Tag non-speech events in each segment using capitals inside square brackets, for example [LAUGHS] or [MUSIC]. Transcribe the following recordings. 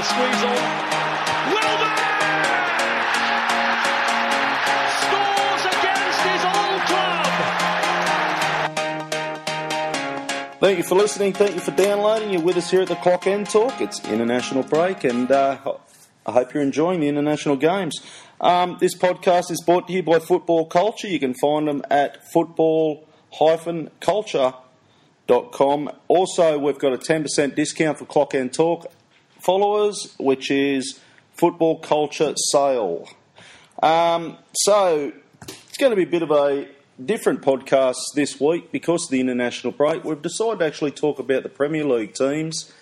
the squeeze on. Scores against his old club. Thank you for listening. Thank you for downloading. You're with us here at the Clock End Talk. It's international break, and uh, I hope you're enjoying the international games. Um, this podcast is brought to you by Football Culture. You can find them at football-culture.com. Also, we've got a 10% discount for Clock End Talk followers, which is Football Culture Sale. Um, so, it's going to be a bit of a different podcast this week because of the international break. We've decided to actually talk about the Premier League teams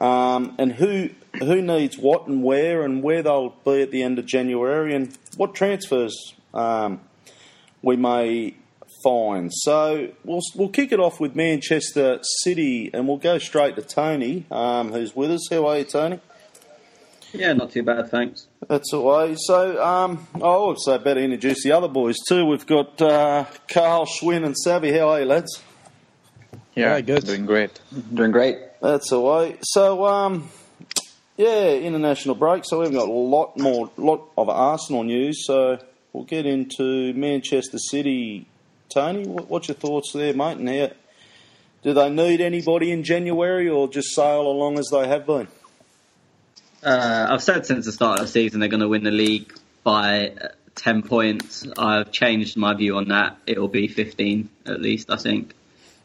um, and who who needs what and where and where they'll be at the end of January and what transfers um, we may find. So we'll we'll kick it off with Manchester City and we'll go straight to Tony, um, who's with us. How are you, Tony? Yeah, not too bad, thanks. That's all right. So, um, I also better introduce the other boys too. We've got uh, Carl, Schwinn, and Savvy. How are you, lads? Yeah, good. Doing great. Doing great. That's all right. So, um, yeah, international break. So we've got a lot more, lot of Arsenal news. So we'll get into Manchester City. Tony, what, what's your thoughts there, mate? And how do they need anybody in January, or just sail along as they have been? Uh, I've said since the start of the season they're going to win the league by uh, 10 points. I've changed my view on that. It'll be 15 at least, I think.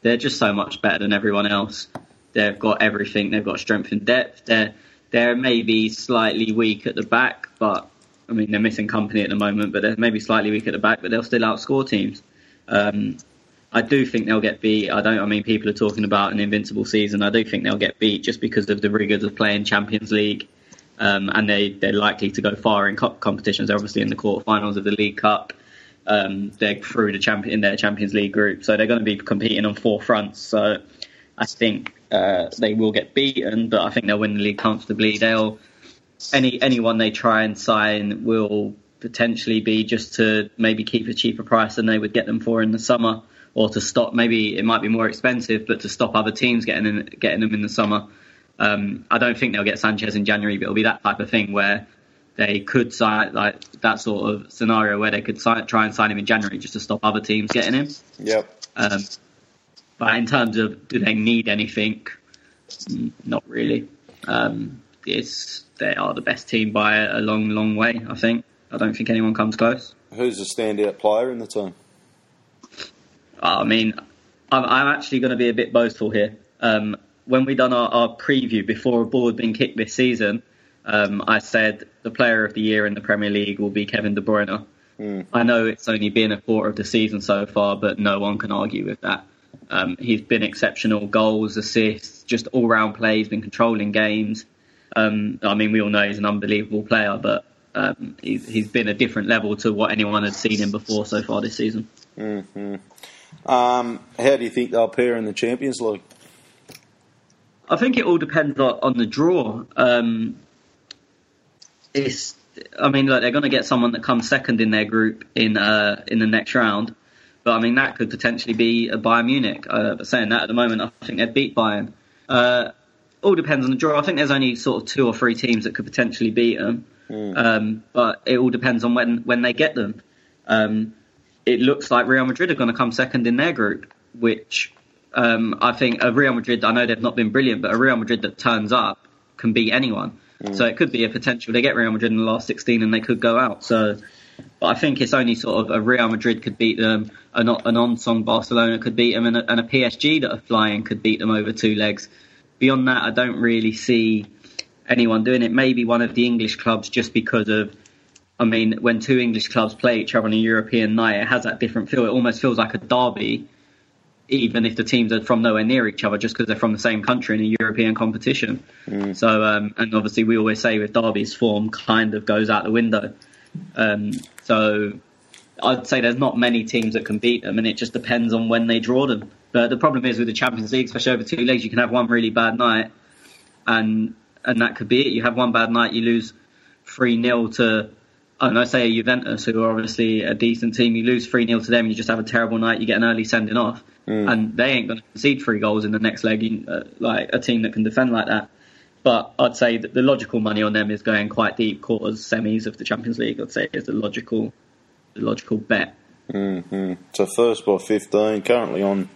They're just so much better than everyone else. They've got everything. They've got strength and depth. They're they're maybe slightly weak at the back, but I mean they're missing Kompany at the moment. But they're maybe slightly weak at the back, but they'll still outscore teams. Um, I do think they'll get beat. I don't. I mean, people are talking about an invincible season. I do think they'll get beat just because of the rigors of playing Champions League, um, and they they're likely to go far in cup competitions. They're obviously in the quarterfinals of the League Cup. Um, they're through the champion in their Champions League group, so they're going to be competing on four fronts. So I think uh, they will get beaten, but I think they'll win the league comfortably. They'll any anyone they try and sign will potentially be just to maybe keep a cheaper price than they would get them for in the summer, or to stop. Maybe it might be more expensive, but to stop other teams getting in, getting them in the summer. Um, I don't think they'll get Sanchez in January, but it'll be that type of thing where they could sign like that sort of scenario where they could sign, try and sign him in January just to stop other teams getting him. Yep. Um, but in terms of do they need anything, not really. Um, it's they are the best team by a long, long way. I think. I don't think anyone comes close. Who's the standout player in the team? I mean, I'm, I'm actually going to be a bit boastful here. Um, when we done our, our preview before a ball had been kicked this season, um, I said the player of the year in the Premier League will be Kevin De Bruyne. Mm. I know it's only been a quarter of the season so far, but no one can argue with that. Um, he's been exceptional, goals, assists, just all round play. He's been controlling games. Um, I mean, we all know he's an unbelievable player, but um, he's, he's been a different level to what anyone had seen him before so far this season. hmm Um, how do you think they'll pair in the Champions League? I think it all depends on, on the draw. Um, it's, I mean, look, they're going to get someone that comes second in their group in uh, in the next round, but I mean that could potentially be a Bayern Munich. Uh, but saying that at the moment, I think they'd beat Bayern. Uh, all depends on the draw. I think there's only sort of two or three teams that could potentially beat them, um, but it all depends on when when they get them. Um, it looks like Real Madrid are going to come second in their group, which um, I think a Real Madrid. I know they've not been brilliant, but a Real Madrid that turns up can beat anyone. So it could be a potential. They get Real Madrid in the last 16 and they could go out. So, but I think it's only sort of a Real Madrid could beat them, an, an on-song Barcelona could beat them, and a, and a PSG that are flying could beat them over two legs. Beyond that, I don't really see anyone doing it. Maybe one of the English clubs, just because of. I mean, when two English clubs play each other on a European night, it has that different feel. It almost feels like a derby, even if the teams are from nowhere near each other, just because they're from the same country in a European competition. So, um, and obviously, we always say with derbies, form kind of goes out the window. Um, so, I'd say there's not many teams that can beat them, and it just depends on when they draw them. But the problem is with the Champions League, especially over two legs, you can have one really bad night, and and that could be it. You have one bad night, you lose three 0 to and I say a Juventus, who are obviously a decent team. You lose three 0 to them, you just have a terrible night. You get an early sending off, and they ain't going to concede three goals in the next leg. You- Uh, like a team that can defend like that. But I'd say that the logical money on them is going quite deep quarters, semis of the Champions League. I'd say is the logical, the logical bet. Mm-hmm. So first by 15, currently on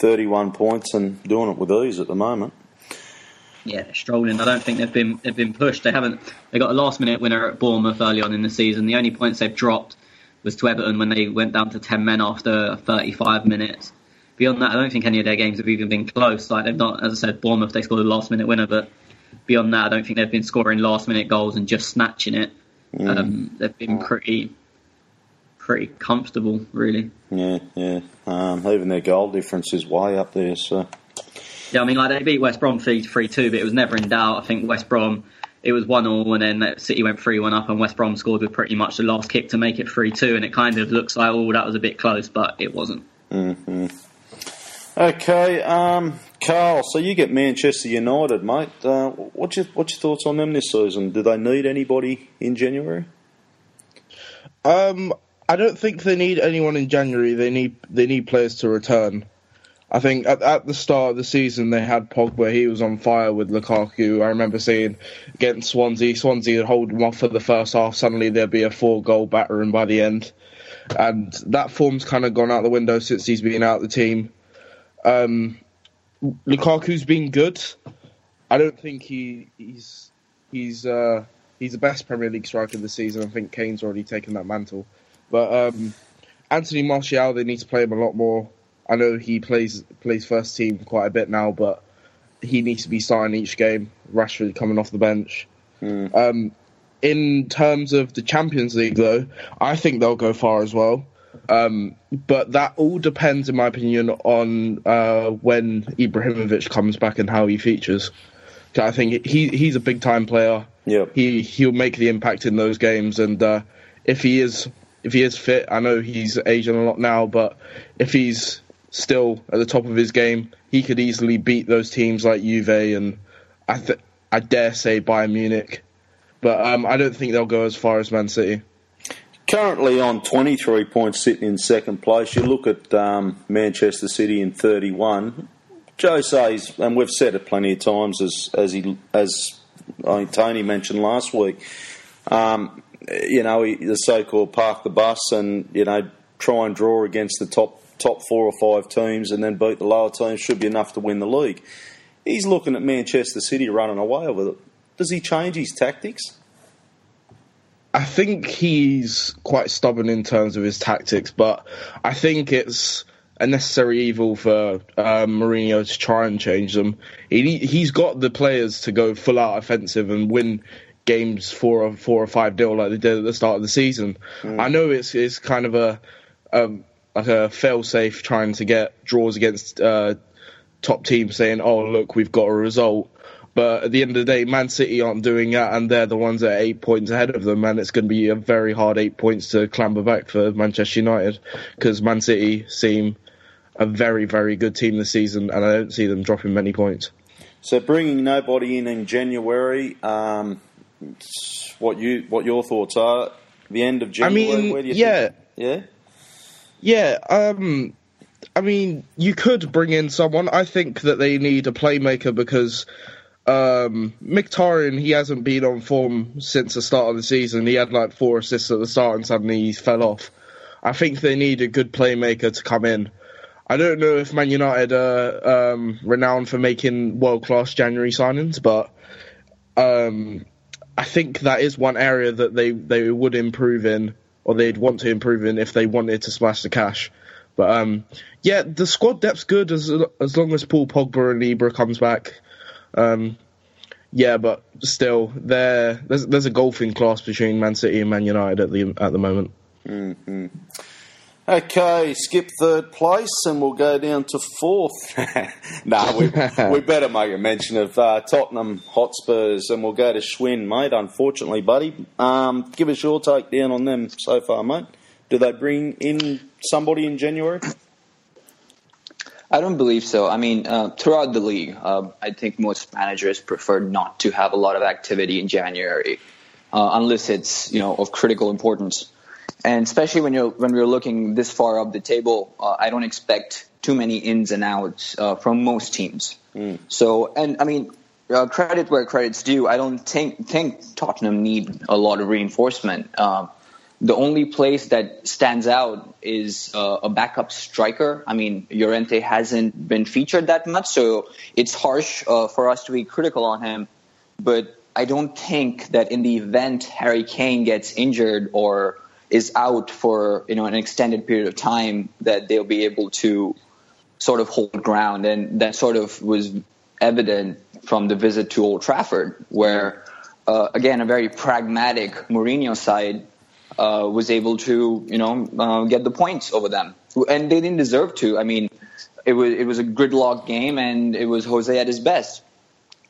31 points and doing it with ease at the moment. Yeah, strolling. I don't think they've been they've been pushed. They haven't. They got a last minute winner at Bournemouth early on in the season. The only points they've dropped was to Everton when they went down to 10 men after 35 minutes. Beyond that, I don't think any of their games have even been close. Like they've not, as I said, Bournemouth they scored a last minute winner, but beyond that, I don't think they've been scoring last minute goals and just snatching it. Mm. Um, they've been pretty pretty comfortable, really. Yeah, yeah. Um, even their goal difference is way up there. So yeah, I mean, like they beat West Brom three three two, but it was never in doubt. I think West Brom it was one all, and then City went three one up, and West Brom scored with pretty much the last kick to make it three two, and it kind of looks like oh that was a bit close, but it wasn't. Mm-hmm. Okay, um, Carl. So you get Manchester United, mate. Uh, what's your what's your thoughts on them this season? Do they need anybody in January? Um, I don't think they need anyone in January. They need they need players to return. I think at, at, the start of the season they had Pogba. He was on fire with Lukaku. I remember seeing against Swansea. Swansea would hold him off for the first half. Suddenly there'd be a four-goal battering by the end, and that form's kind of gone out the window since he's been out of the team. Um, Lukaku's been good. I don't think he he's he's uh, he's the best Premier League striker this season. I think Kane's already taken that mantle, but um, Anthony Martial they need to play him a lot more. I know he plays plays first team quite a bit now, but he needs to be starting each game. Rashford coming off the bench. Mm. Um, in terms of the Champions League, though, I think they'll go far as well. Um, but that all depends, in my opinion, on uh, when Ibrahimovic comes back and how he features. I think he he's a big time player. Yeah, he he'll make the impact in those games, and uh, if he is if he is fit, I know he's aging a lot now, but if he's still at the top of his game. He could easily beat those teams like Juve and I, th- I dare say Bayern Munich. But um, I don't think they'll go as far as Man City. Currently on 23 points, sitting in second place. You look at um, Manchester City in 31. Joe says, and we've said it plenty of times, as as he as I think Tony mentioned last week. Um, you know, the so-called park the bus, and you know, try and draw against the top top four or five teams and then beat the lower teams should be enough to win the league. He's looking at Manchester City running away with it. Does he change his tactics? I think he's quite stubborn in terms of his tactics, but I think it's a necessary evil for uh, Mourinho to try and change them. He, he's got the players to go full out offensive and win games four or four or five nil like they did at the start of the season. Mm. I know it's it's kind of a um, like a fail-safe trying to get draws against uh, top teams, saying, "Oh, look, we've got a result." But at the end of the day, Man City aren't doing that, and they're the ones that are eight points ahead of them, and it's going to be a very hard eight points to clamber back for Manchester United because Man City seem a very, very good team this season, and I don't see them dropping many points. So, bringing nobody in in January, um, what you what your thoughts are? The end of January. I mean, yeah, think? yeah. Yeah, um, I mean, you could bring in someone. I think that they need a playmaker because um, Mkhitaryan, he hasn't been on form since the start of the season. He had like four assists at the start and suddenly he fell off. I think they need a good playmaker to come in. I don't know if Man United are um, renowned for making world class January signings, but um, I think that is one area that they, they would improve in or they'd want to improve in if they wanted to smash the cash. But um, yeah, the squad depth's good as as long as Paul Pogba and Ibra comes back. Um, yeah, but still, there there's there's a golfing class between Man City and Man United at the at the moment. Mm-hmm. Okay, skip third place and we'll go down to fourth. [LAUGHS] nah, we, [LAUGHS] we better make a mention of uh, Tottenham Hotspurs and we'll go to Schwinn, mate, unfortunately, buddy. Um, give us your take down on them so far, mate. Do they bring in somebody in January? I don't believe so. I mean, uh, throughout the league, uh, I think most managers prefer not to have a lot of activity in January, uh, unless it's you know of critical importance. And especially when you're when we're looking this far up the table, uh, I don't expect too many ins and outs uh, from most teams. Mm. So, and I mean, uh, credit where credit's due. I don't think think Tottenham need a lot of reinforcement. Um, the only place that stands out is uh, a backup striker. I mean, Llorente hasn't been featured that much, so it's harsh uh, for us to be critical on him. But I don't think that in the event Harry Kane gets injured or is out for you know an extended period of time, that they'll be able to sort of hold ground, and that sort of was evident from the visit to Old Trafford, where uh, again a very pragmatic Mourinho side uh, was able to, you know, uh, get the points over them, and they didn't deserve to. I mean, it was it was a gridlock game, and it was Jose at his best.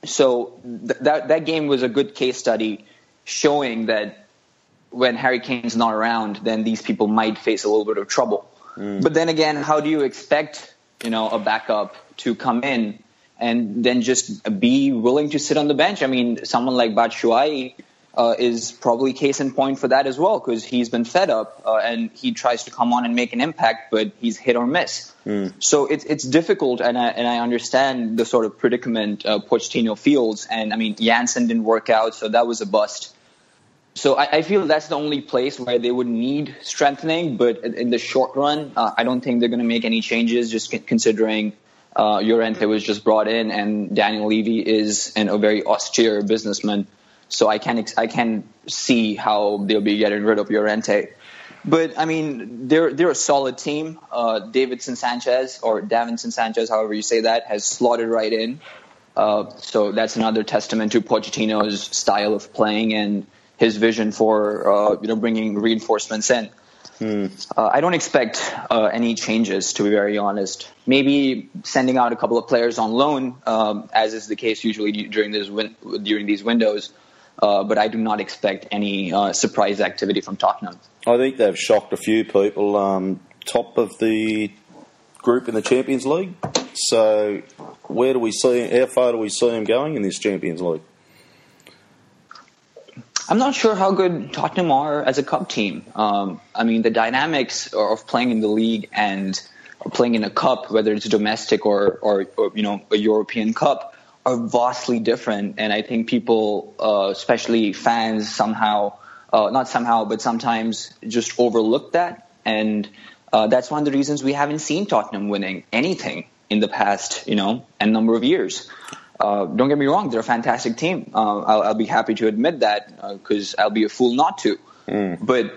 So th- that that game was a good case study, showing that when Harry Kane's not around, then these people might face a little bit of trouble. Mm. But then again, how do you expect, you know, a backup to come in and then just be willing to sit on the bench? I mean, someone like Batshuayi uh, is probably case in point for that as well because he's been fed up uh, and he tries to come on and make an impact, but he's hit or miss. Mm. So it's it's difficult, and I and I understand the sort of predicament uh, Pochettino feels. And I mean, Janssen didn't work out, so that was a bust. So I, I feel that's the only place where they would need strengthening, but in the short run, uh, I don't think they're going to make any changes. Just considering uh, was just brought in, and Daniel Levy is an, a very austere businessman. So I can I can see how they'll be getting rid of Llorente. But I mean, they're they're a solid team. Uh, Davinson Sanchez or Davinson Sanchez, however you say that, has slotted right in. Uh, so that's another testament to Pochettino's style of playing and his vision for uh, you know bringing reinforcements in. Hmm. Uh, I don't expect uh, any changes, to be very honest. Maybe sending out a couple of players on loan, um, as is the case usually during this win- during these windows. Uh, but I do not expect any uh, surprise activity from Tottenham. I think they've shocked a few people. Um, top of the group in the Champions League. So, where do we see? How far do we see them going in this Champions League? I'm not sure how good Tottenham are as a cup team. Um, I mean, the dynamics of playing in the league and playing in a cup, whether it's domestic or, or, or you know a European cup, are vastly different, and I think people, uh, especially fans, somehow uh, not somehow, but sometimes just overlook that, and uh, that's one of the reasons we haven't seen Tottenham winning anything in the past, you know, a number of years. Uh, don't get me wrong; they're a fantastic team. Uh, I'll, I'll, be happy to admit that because uh, I'll be a fool not to. Mm. But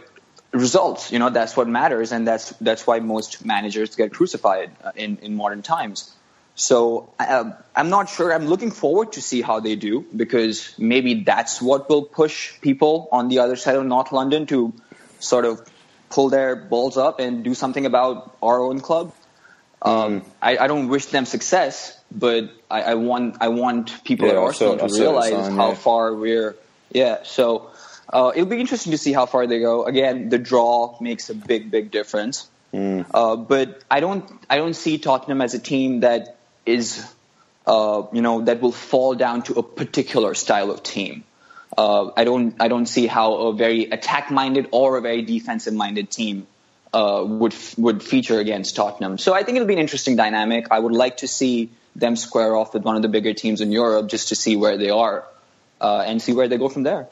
results, you know, that's what matters, and that's that's why most managers get crucified in in modern times. So uh, I'm not sure. I'm looking forward to see how they do because maybe that's what will push people on the other side of North London to sort of pull their balls up and do something about our own club. Um, I, I, don't wish them success, but I, I want I want people yeah, at Arsenal to realize sign, how yeah. far we're. Yeah, so uh, it'll be interesting to see how far they go. Again, the draw makes a big big difference. Mm. Uh, but I don't I don't see Tottenham as a team that is, uh, you know, that will fall down to a particular style of team. Uh, I don't, I don't see how a very attack-minded or a very defensive-minded team uh, would would feature against Tottenham. So I think it'll be an interesting dynamic. I would like to see them square off with one of the bigger teams in Europe just to see where they are uh, and see where they go from there.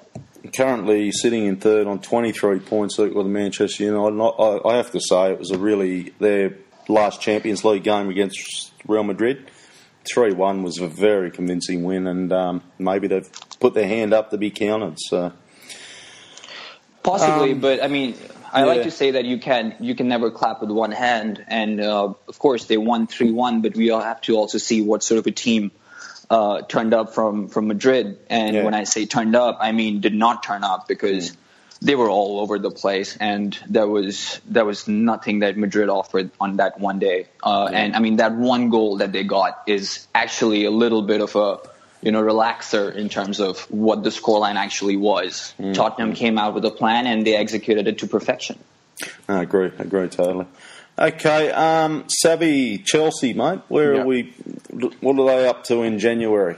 Currently sitting in third on 23 points with the Manchester United. I have to say it was a really their last Champions League game against Real Madrid. 3 1 was a very convincing win, and um, maybe they've put their hand up to be counted. So. Possibly, um, but I mean, I yeah. like to say that you can you can never clap with one hand, and uh, of course they won three one, but we all have to also see what sort of a team uh, turned up from from Madrid. And yeah. when I say turned up, I mean did not turn up because. Mm they were all over the place, and there was there was nothing that Madrid offered on that one day. Uh, yeah. And I mean, that one goal that they got is actually a little bit of a you know relaxer in terms of what the scoreline actually was. Mm. Tottenham came out with a plan, and they executed it to perfection. I agree. I agree totally. Okay, um, Savvy Chelsea, mate. Where yeah. are we? What are they up to in January?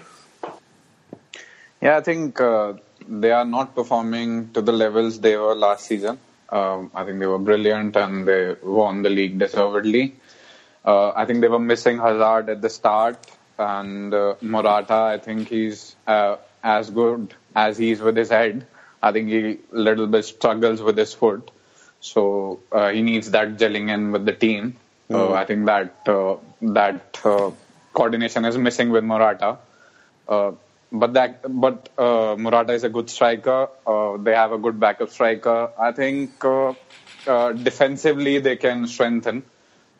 Yeah, I think uh, they are not performing to the levels they were last season. Um, I think they were brilliant and they won the league deservedly. Uh, I think they were missing Hazard at the start, and uh, Morata, I think he's uh, as good as he is with his head. I think he a little bit struggles with his foot, so uh, he needs that gelling in with the team. Uh, I think that uh, that uh, coordination is missing with Morata. Uh, but that but uh, Morata is a good striker. Uh, they have a good backup striker. I think uh, uh, defensively they can strengthen,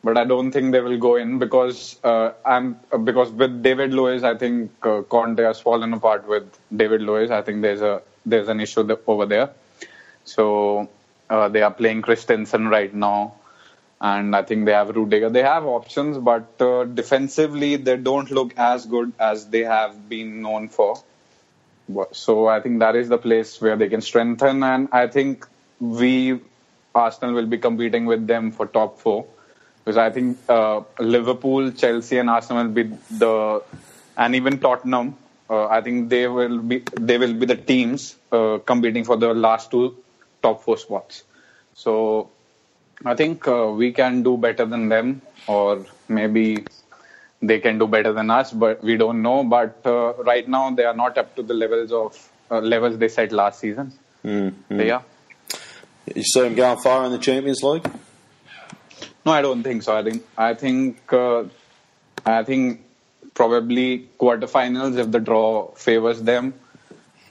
but I don't think they will go in because uh, I'm uh, because with David Luiz, I think uh, Conte has fallen apart with David Luiz. I think there's a there's an issue over there. So uh, they are playing Christensen right now, and I think they have Rudiger. They have options, but uh, defensively they don't look as good as they have been known for. So I think that is the place where they can strengthen, and I think we Arsenal will be competing with them for top four because I think uh, Liverpool, Chelsea, and Arsenal will be the and even Tottenham. Uh, I think they will be they will be the teams uh, competing for the last two top four spots. So I think uh, we can do better than them, or maybe they can do better than us, but we don't know. But uh, right now they are not up to the levels of uh, levels they set last season. Mm-hmm. So, yeah. You see them going far in the Champions League? No, I don't think so. I think I think uh, I think probably quarterfinals if the draw favors them.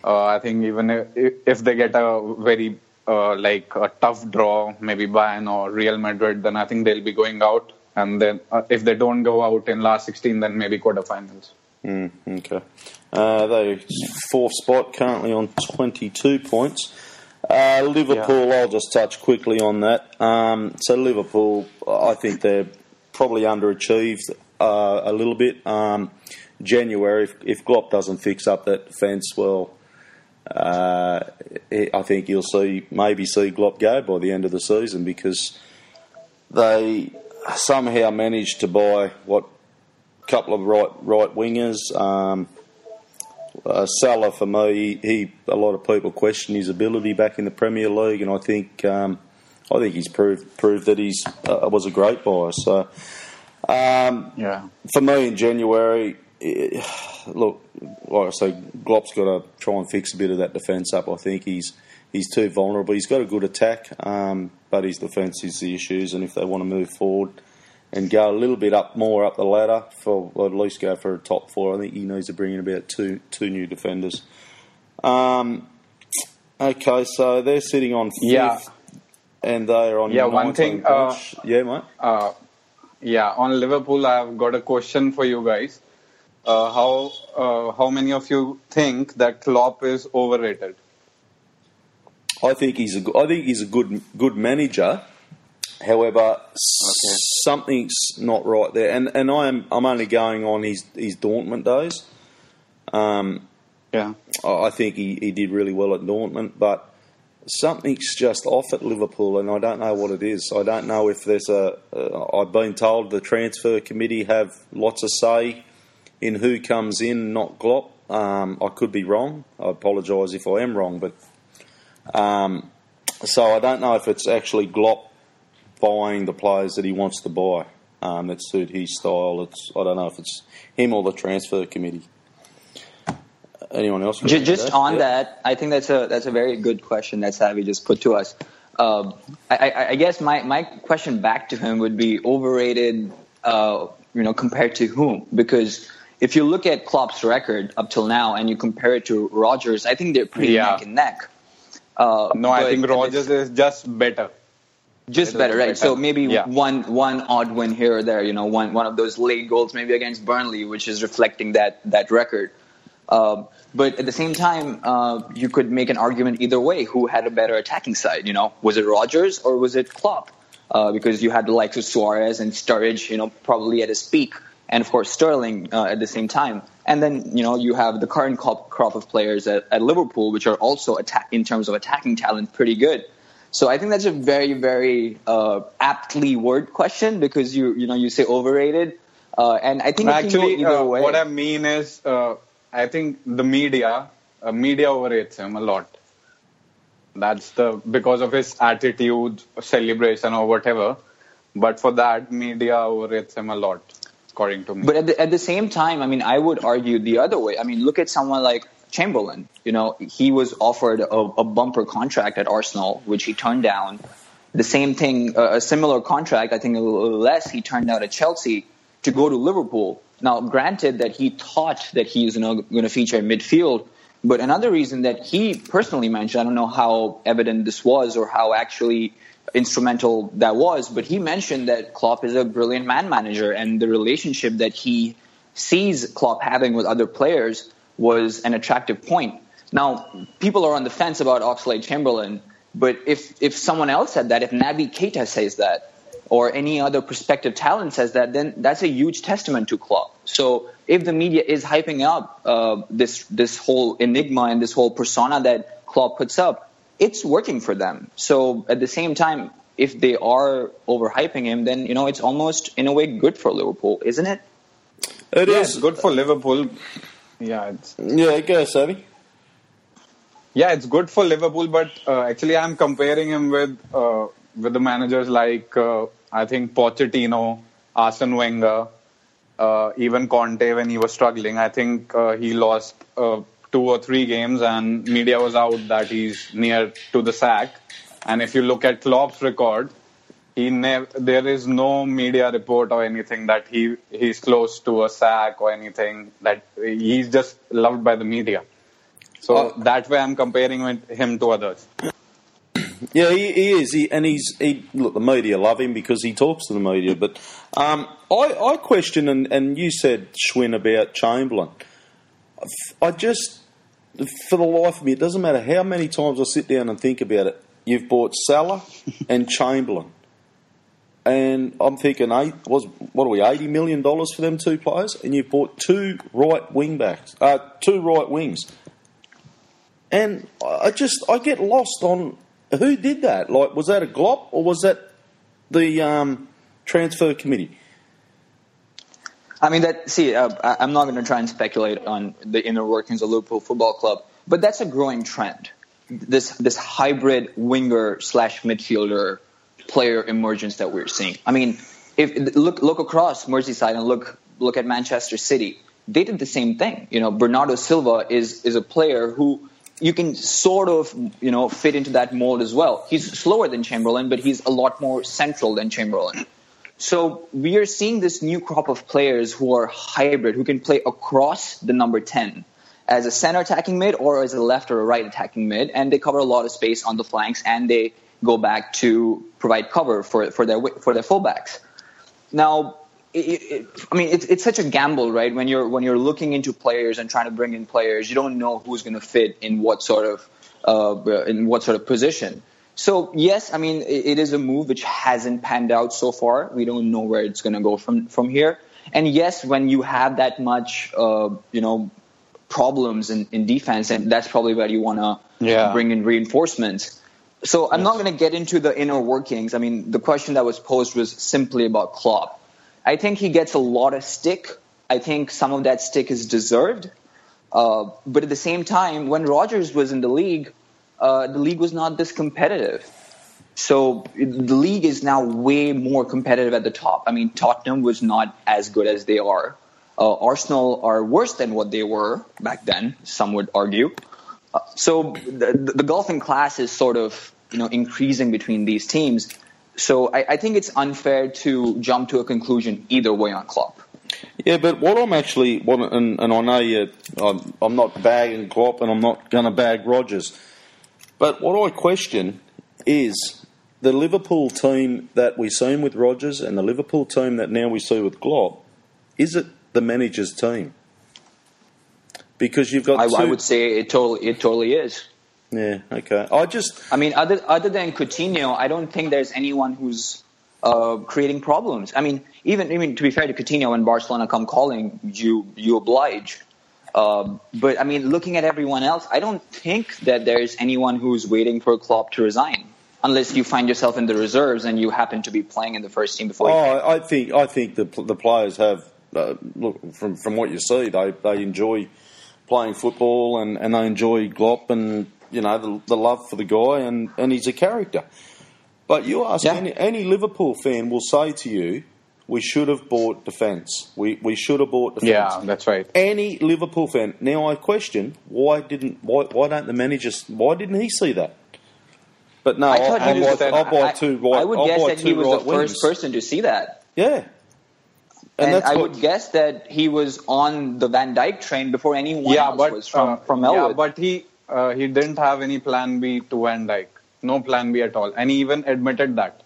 Uh, I think even if, if they get a very uh, like a tough draw, maybe Bayern or Real Madrid, then I think they'll be going out. And then uh, if they don't go out in last 16, then maybe quarterfinals. Mm, okay. Uh, they fourth spot currently on 22 points. Uh, Liverpool, I'll just touch quickly on that. Um, so Liverpool, I think they're probably underachieved uh, a little bit. Um, January, if, if Klopp doesn't fix up that defence, well, uh, I think you'll see maybe see Klopp go by the end of the season because they somehow managed to buy what couple of right right wingers. Um, uh, Salah for me, he a lot of people question his ability back in the Premier League, and I think um, I think he's proved proved that he's uh, was a great buyer. So um, Yeah. for me in January, eh, look, like I say, Klopp's got to try and fix a bit of that defence up. I think he's he's too vulnerable. He's got a good attack, um, but his defence is the issues. And if they want to move forward and go a little bit up more up the ladder, for or at least go for a top four, I think he needs to bring in about two two new defenders. Um, okay, so they're sitting on fifth, Yeah. and they're on Yeah, one thing, uh, yeah, mate. Uh, yeah, on Liverpool, I've got a question for you guys. Uh, how uh, how many of you think that Klopp is overrated? I think he's a I think he's a good good manager. However, s- something's not right there, and and I am I'm only going on his his Dortmund days. Um, Yeah. I think he, he did really well at Dortmund, but something's just off at Liverpool, and I don't know what it is. I don't know if there's a. Uh, I've been told the transfer committee have lots of say in who comes in, not Klopp. Um, I could be wrong. I apologise if I am wrong, but um, so I don't know if it's actually Klopp buying the players that he wants to buy um, that suit his style. It's I don't know if it's him or the transfer committee. Anyone else? got Ju- any Just to on Yeah. that, I think that's a that's a very good question that Savvy just put to us. Um, I, I, I guess my, my question back to him would be overrated, uh, you know, compared to whom? Because if you look at Klopp's record up till now and you compare it to Rodgers, I think they're pretty Yeah. neck and neck. Uh, No, I think if Rodgers is just better. Just little better, right? better. So maybe Yeah. one one odd win here or there, you know, one one of those late goals maybe against Burnley, which is reflecting that that record. Um, but at the same time, uh, you could make an argument either way. Who had a better attacking side? You know, was it Rodgers or was it Klopp? Uh, because you had the likes of Suarez and Sturridge, you know, probably at his peak, and of course Sterling uh, at the same time. And then you know you have the current crop, crop of players at, at Liverpool, which are also attack in terms of attacking talent pretty good. So I think that's a very, very uh, aptly worded question because you you know you say overrated, uh, and I think Actually, uh, what I mean is, uh, I think the media, uh, media overrates him a lot. That's the because of his attitude, celebration, or whatever. But for that, media overrates him a lot. according to me. But at the, at the same time, I mean, I would argue the other way. I mean, look at someone like Chamberlain. You know, he was offered a, a bumper contract at Arsenal, which he turned down. The same thing, uh, a similar contract, I think a little less, he turned down at Chelsea to go to Liverpool. Now, granted that he thought that you know, going to feature in midfield, but another reason that he personally mentioned, I don't know how evident this was or how actually instrumental that was, but he mentioned that Klopp is a brilliant man manager and the relationship that he sees Klopp having with other players was an attractive point. Now, people are on the fence about Oxlade Chamberlain, but if, if someone else said that, if Naby Keita says that, or any other prospective talent says that, then that's a huge testament to Klopp. So if the media is hyping up uh, this this whole enigma and this whole persona that Klopp puts up, it's working for them. So at the same time, if they are overhyping him, then you know it's almost in a way good for Liverpool, isn't it? It yeah, is good for Liverpool. Yeah, it's Yeah, go, Savvy. yeah, it's good for Liverpool. But uh, actually, I'm comparing him with uh, with the managers like uh, I think Pochettino, Arsene Wenger, uh, even Conte when he was struggling. I think uh, he lost uh, two or three games, and media was out that he's near to the sack. And if you look at Klopp's record, he never there is no media report or anything that he he's close to a sack or anything that he's just loved by the media. So Uh, that way, I'm comparing with him to others. [CLEARS THROAT] Yeah, he, he is, he, and he's he, look. The media love him because he talks to the media. But um, I, I question, and, and you said Schwinn about Chamberlain. I just, for the life of me, it doesn't matter how many times I sit down and think about it. You've bought Salah and Chamberlain, and I'm thinking, eight was what are we, eighty million dollars for them two players, and you've bought two right wing backs, uh, two right wings. And I just I get lost on who did that. Like, was that a Klopp or was that the um, transfer committee? I mean, that. See, uh, I'm not going to try and speculate on the inner workings of Liverpool Football Club, but that's a growing trend. This this hybrid winger slash midfielder player emergence that we're seeing. I mean, if look look across Merseyside and look look at Manchester City, they did the same thing. You know, Bernardo Silva is is a player who you can sort of you know fit into that mold as well. He's slower than Chamberlain, but he's a lot more central than Chamberlain. So we are seeing this new crop of players who are hybrid, who can play across the number 10 as a center attacking mid or as a left or a right attacking mid, and they cover a lot of space on the flanks and they go back to provide cover for, for their for their fullbacks. Now, it, it, I mean, it's, it's such a gamble, right? When you're when you're looking into players and trying to bring in players, you don't know who's going to fit in what sort of uh, in what sort of position. So yes, I mean, it, it is a move which hasn't panned out so far. We don't know where it's going to go from from here. And yes, when you have that much, uh, you know, problems in, in defense, and that's probably where you want to Yeah. bring in reinforcements. So I'm not going to get into the inner workings. I mean, the question that was posed was simply about Klopp. I think he gets a lot of stick. I think some of that stick is deserved. Uh, but at the same time, when Rodgers was in the league, uh, the league was not this competitive. So the league is now way more competitive at the top. I mean, Tottenham was not as good as they are. Uh, Arsenal are worse than what they were back then. Some would argue. Uh, so the, the gulf in class is sort of you know increasing between these teams. So I, I think it's unfair to jump to a conclusion either way on Klopp. Yeah, but what I'm actually, what, and, and I know you, I'm, I'm not bagging Klopp and I'm not going to bag Rodgers, but what I question is the Liverpool team that we seen with Rodgers and the Liverpool team that now we see with Klopp. Is it the manager's team? Because you've got I, two, I would say it totally it totally is. Yeah, okay. I just I mean, other other than Coutinho, I don't think there's anyone who's uh, creating problems. I mean, even I mean to be fair to Coutinho, when Barcelona come calling, you you oblige. Um, but I mean, looking at everyone else, I don't think that there's anyone who's waiting for Klopp to resign, unless you find yourself in the reserves and you happen to be playing in the first team before. Oh, you I think I think the the players have uh, look from from what you see they they enjoy playing football and, and they enjoy Klopp and you know the, the love for the guy and, and he's a character. But you ask Yeah. any any Liverpool fan will say to you, we should have bought defence. We we should have bought defence. Yeah, that's right. Any Liverpool fan. Now I question why didn't why why don't the managers why didn't he see that? But no, I thought I'll, he was buy, the, I'll buy two right. I would I'll guess buy that he two was right the wings. first person to see that. Yeah, and, And, I what, would guess that he was on the Van Dijk train before anyone yeah, else but was from, uh, from yeah, Elwood. but he uh, he didn't have any plan B to Van Dijk. No plan B at all, and he even admitted that.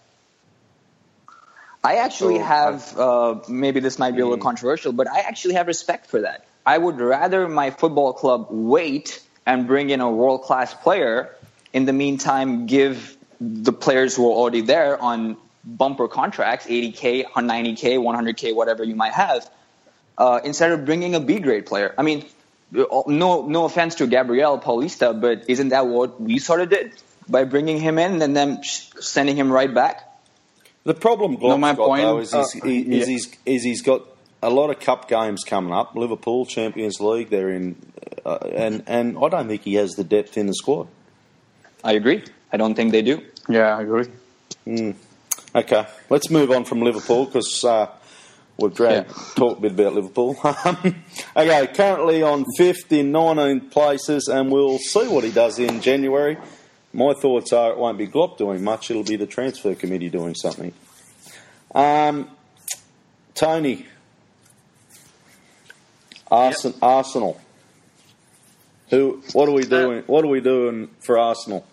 I actually So, have, uh, maybe this might be a little controversial, but I actually have respect for that. I would rather my football club wait and bring in a world class player. In the meantime, give the players who are already there on bumper contracts, 80K, 90K, 100K, whatever you might have, uh, instead of bringing a B grade player. I mean, no, no offense to Gabriel Paulista, but isn't that what we sort of did by bringing him in and then sending him right back? the problem Klopp's No, my got point- though is he's, uh, he, is yeah. he's is he's got a lot of cup games coming up. Liverpool Champions League, they're in, uh, and and I don't think he has the depth in the squad. I agree. I don't think they do. Yeah, I agree. Okay, let's move on from Liverpool because uh, we've dragged, talked a bit about Liverpool. [LAUGHS] okay, currently on fifth in 19 places, and we'll see what he does in January. My thoughts are it won't be Klopp doing much; it'll be the transfer committee doing something. Um, Tony, Arsenal. Arsenal. Who? What are we doing? What are we doing for Arsenal?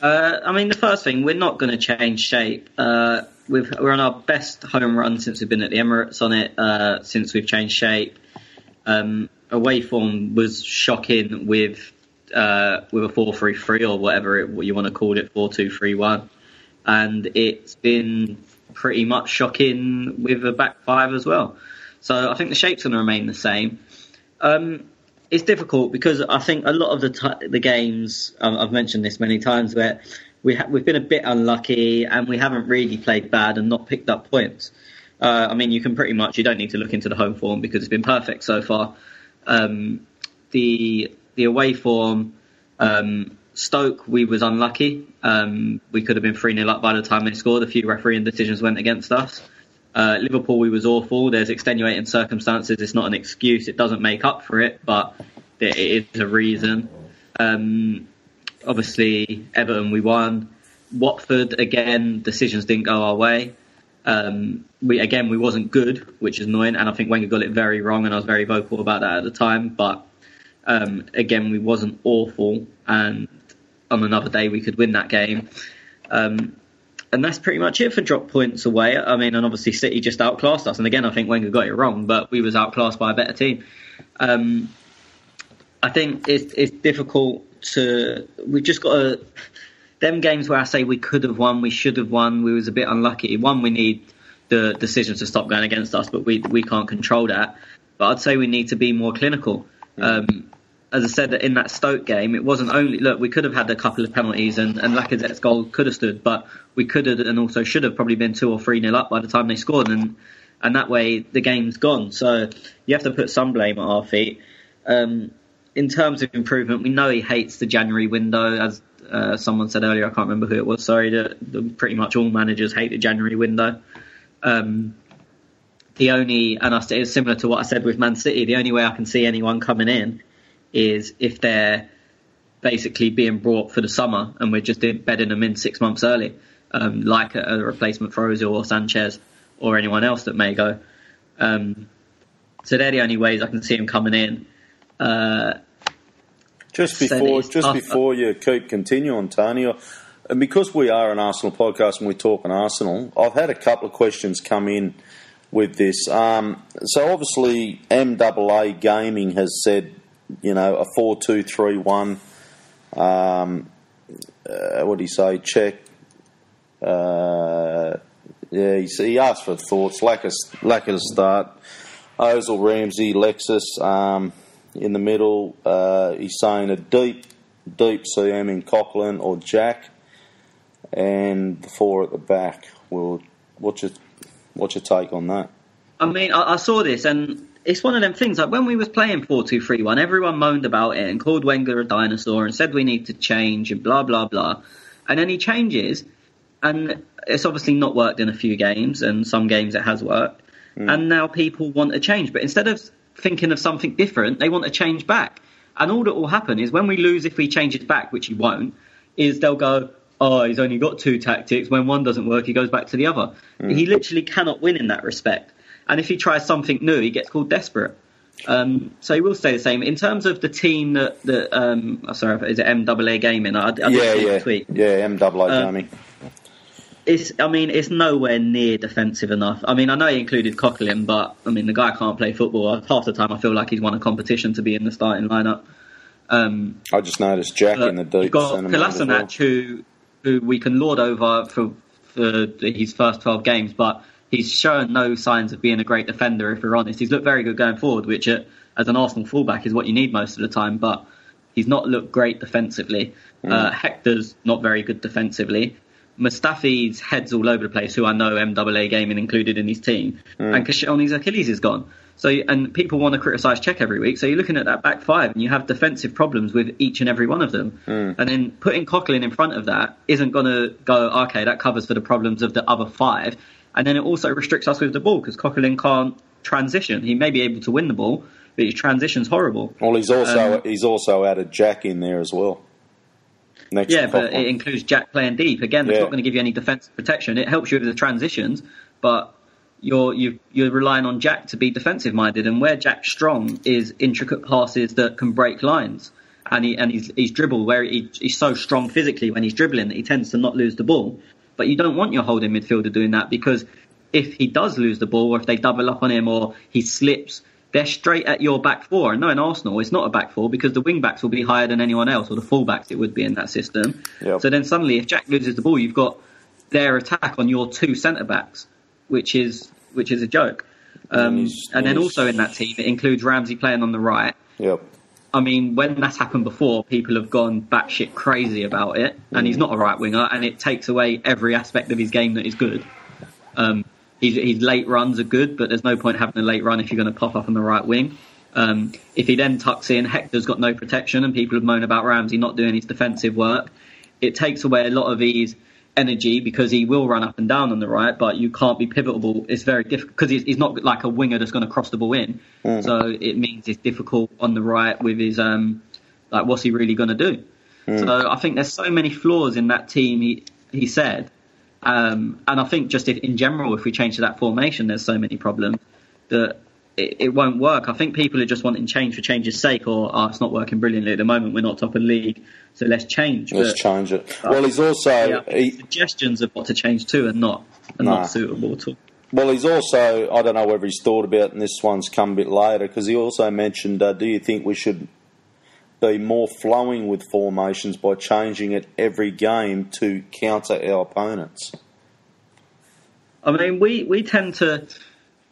Uh, I mean, the first thing, we're not going to change shape. Uh, we've, we're on our best home run since we've been at the Emirates on it, uh, since we've changed shape. Um, away form was shocking with uh, with a 4 3 3 or whatever it, what you want to call it, 4 2 3 1. And it's been pretty much shocking with a back five as well. So I think the shape's going to remain the same. Um, it's difficult because I think a lot of the t- the games um, I've mentioned this many times where we ha- we've been a bit unlucky and we haven't really played bad and not picked up points. Uh, I mean, you can pretty much you don't need to look into the home form because it's been perfect so far. Um, the the away form, um, Stoke, we was unlucky. Um, we could have been three 0 up by the time they scored. A few refereeing decisions went against us. Uh, Liverpool, we was awful. There's extenuating circumstances. It's not an excuse. It doesn't make up for it, but it is a reason. Um, obviously, Everton, we won. Watford, again, decisions didn't go our way. Um, we again, we wasn't good, which is annoying, and I think Wenger got it very wrong, and I was very vocal about that at the time. But um, again, we wasn't awful, and on another day we could win that game. Um, and that's pretty much it for drop points away. I mean, and obviously City just outclassed us. And again, I think Wenger got it wrong, but we was outclassed by a better team. Um, I think it's it's difficult to. We've just got to. Them games where I say we could have won, we should have won, we was a bit unlucky. One, we need the decisions to stop going against us, but we we can't control that. But I'd say we need to be more clinical. Um, as I said in that Stoke game, it wasn't only look we could have had a couple of penalties and, and Lacazette's goal could have stood, but we could have and also should have probably been two or three nil up by the time they scored, and and that way the game's gone. So you have to put some blame at our feet. Um, in terms of improvement, we know he hates the January window, as uh, someone said earlier. I can't remember who it was. Sorry, the, the, pretty much all managers hate the January window. Um, the only, and I, it's similar to what I said with Man City. The only way I can see anyone coming in is if they're basically being brought for the summer and we're just bedding them in six months early, um, like a, a, replacement for Ozil or Sanchez or anyone else that may go. Um, so they're the only ways I can see him coming in. Uh, just before, it's just before you keep continuing, Tony, and because we are an Arsenal podcast and we talk on Arsenal, I've had a couple of questions come in with this. Um, so obviously, MAA Gaming has said, you know, a four-two-three-one. Um, uh, what do you say? Check. Uh, yeah, he, he asked for thoughts. Lack of lack of start. Ozil, Ramsey, Lexus um, in the middle. Uh, he's saying a deep, deep CM in Coquelin or Jack, and the four at the back. Well, what's your what's your take on that? I mean, I, I saw this and it's one of them things. Like when we was playing four two three one, everyone moaned about it and called Wenger a dinosaur and said we need to change and blah blah blah. And then he changes, and it's obviously not worked in a few games, and some games it has worked. And now people want a change, but instead of thinking of something different, they want to change back. And all that will happen is when we lose, if we change it back, which he won't, is they'll go, oh, he's only got two tactics. When one doesn't work, he goes back to the other. He literally cannot win in that respect. And if he tries something new, he gets called desperate. Um, so he will stay the same. In terms of the team that, that um, oh, sorry, is it MAA Gaming? I, I yeah, yeah, tweet. yeah. MAA Uh, gaming. It's, I mean, it's nowhere near defensive enough. I mean, I know he included Coquelin, but I mean, the guy can't play football. Half the time, I feel like he's won a competition to be in the starting lineup. Um, I just noticed Jack in the deep you've got centre mid as well. Kolasinac, who who we can lord over for for his first twelve games, but he's shown no signs of being a great defender. If we're honest, he's looked very good going forward, which uh, as an Arsenal fullback is what you need most of the time. But he's not looked great defensively. Mm. Uh, Hector's not very good defensively. Mustafi's heads all over the place, who I know MAA Gaming included in his team, Mm. and Koscielny's Achilles is gone. So, and people want to criticise Cech every week. So you're looking at that back five, and you have defensive problems with each and every one of them. Mm. And then putting Coquelin in front of that isn't going to go, okay, that covers for the problems of the other five. And then it also restricts us with the ball because Coquelin can't transition. He may be able to win the ball, but his transition's horrible. Well, he's also Um, he's also added Jack in there as well. Next Yeah, but it includes Jack playing deep. Again, it's Yeah. not going to give you any defensive protection. It helps you with the transitions, but you're you you're relying on Jack to be defensive minded. And where Jack's strong is intricate passes that can break lines. And he and he's, he's dribble where he, he's so strong physically when he's dribbling that he tends to not lose the ball. But you don't want your holding midfielder doing that because if he does lose the ball or if they double up on him or he slips, they're straight at your back four. And no, in Arsenal, it's not a back four because the wing backs will be higher than anyone else, or the full backs it would be in that system. Yep. So then suddenly, if Jack loses the ball, you've got their attack on your two centre backs, which is which is a joke. Um, and then also in that team, it includes Ramsey playing on the right. Yep. I mean, when that's happened before, people have gone batshit crazy about it, and he's not a right winger, and it takes away every aspect of his game that is good. Um, his, his late runs are good, but there's no point having a late run if you're going to pop up on the right wing. Um, if he then tucks in, Hector's got no protection, and people have moaned about Ramsey not doing his defensive work. It takes away a lot of his energy because he will run up and down on the right, but you can't be pivotal. It's very difficult because he's, he's not like a winger that's going to cross the ball in. So it means it's difficult on the right with his um, like what's he really going to do? So I think there's so many flaws in that team. He he said, um, and I think just if, in general, if we change to that formation, there's so many problems that it, it won't work. I think people are just wanting change for change's sake, or oh, it's not working brilliantly at the moment. We're not top of the league, so let's change. Let's But- change it. Well, he's also yeah, he, suggestions of what to change to and not are Nah. not suitable at all. well he's also I don't know whether he's thought about, and this one's come a bit later because he also mentioned. Uh, do you think we should be more flowing with formations by changing it every game to counter our opponents? I mean, we, we tend to.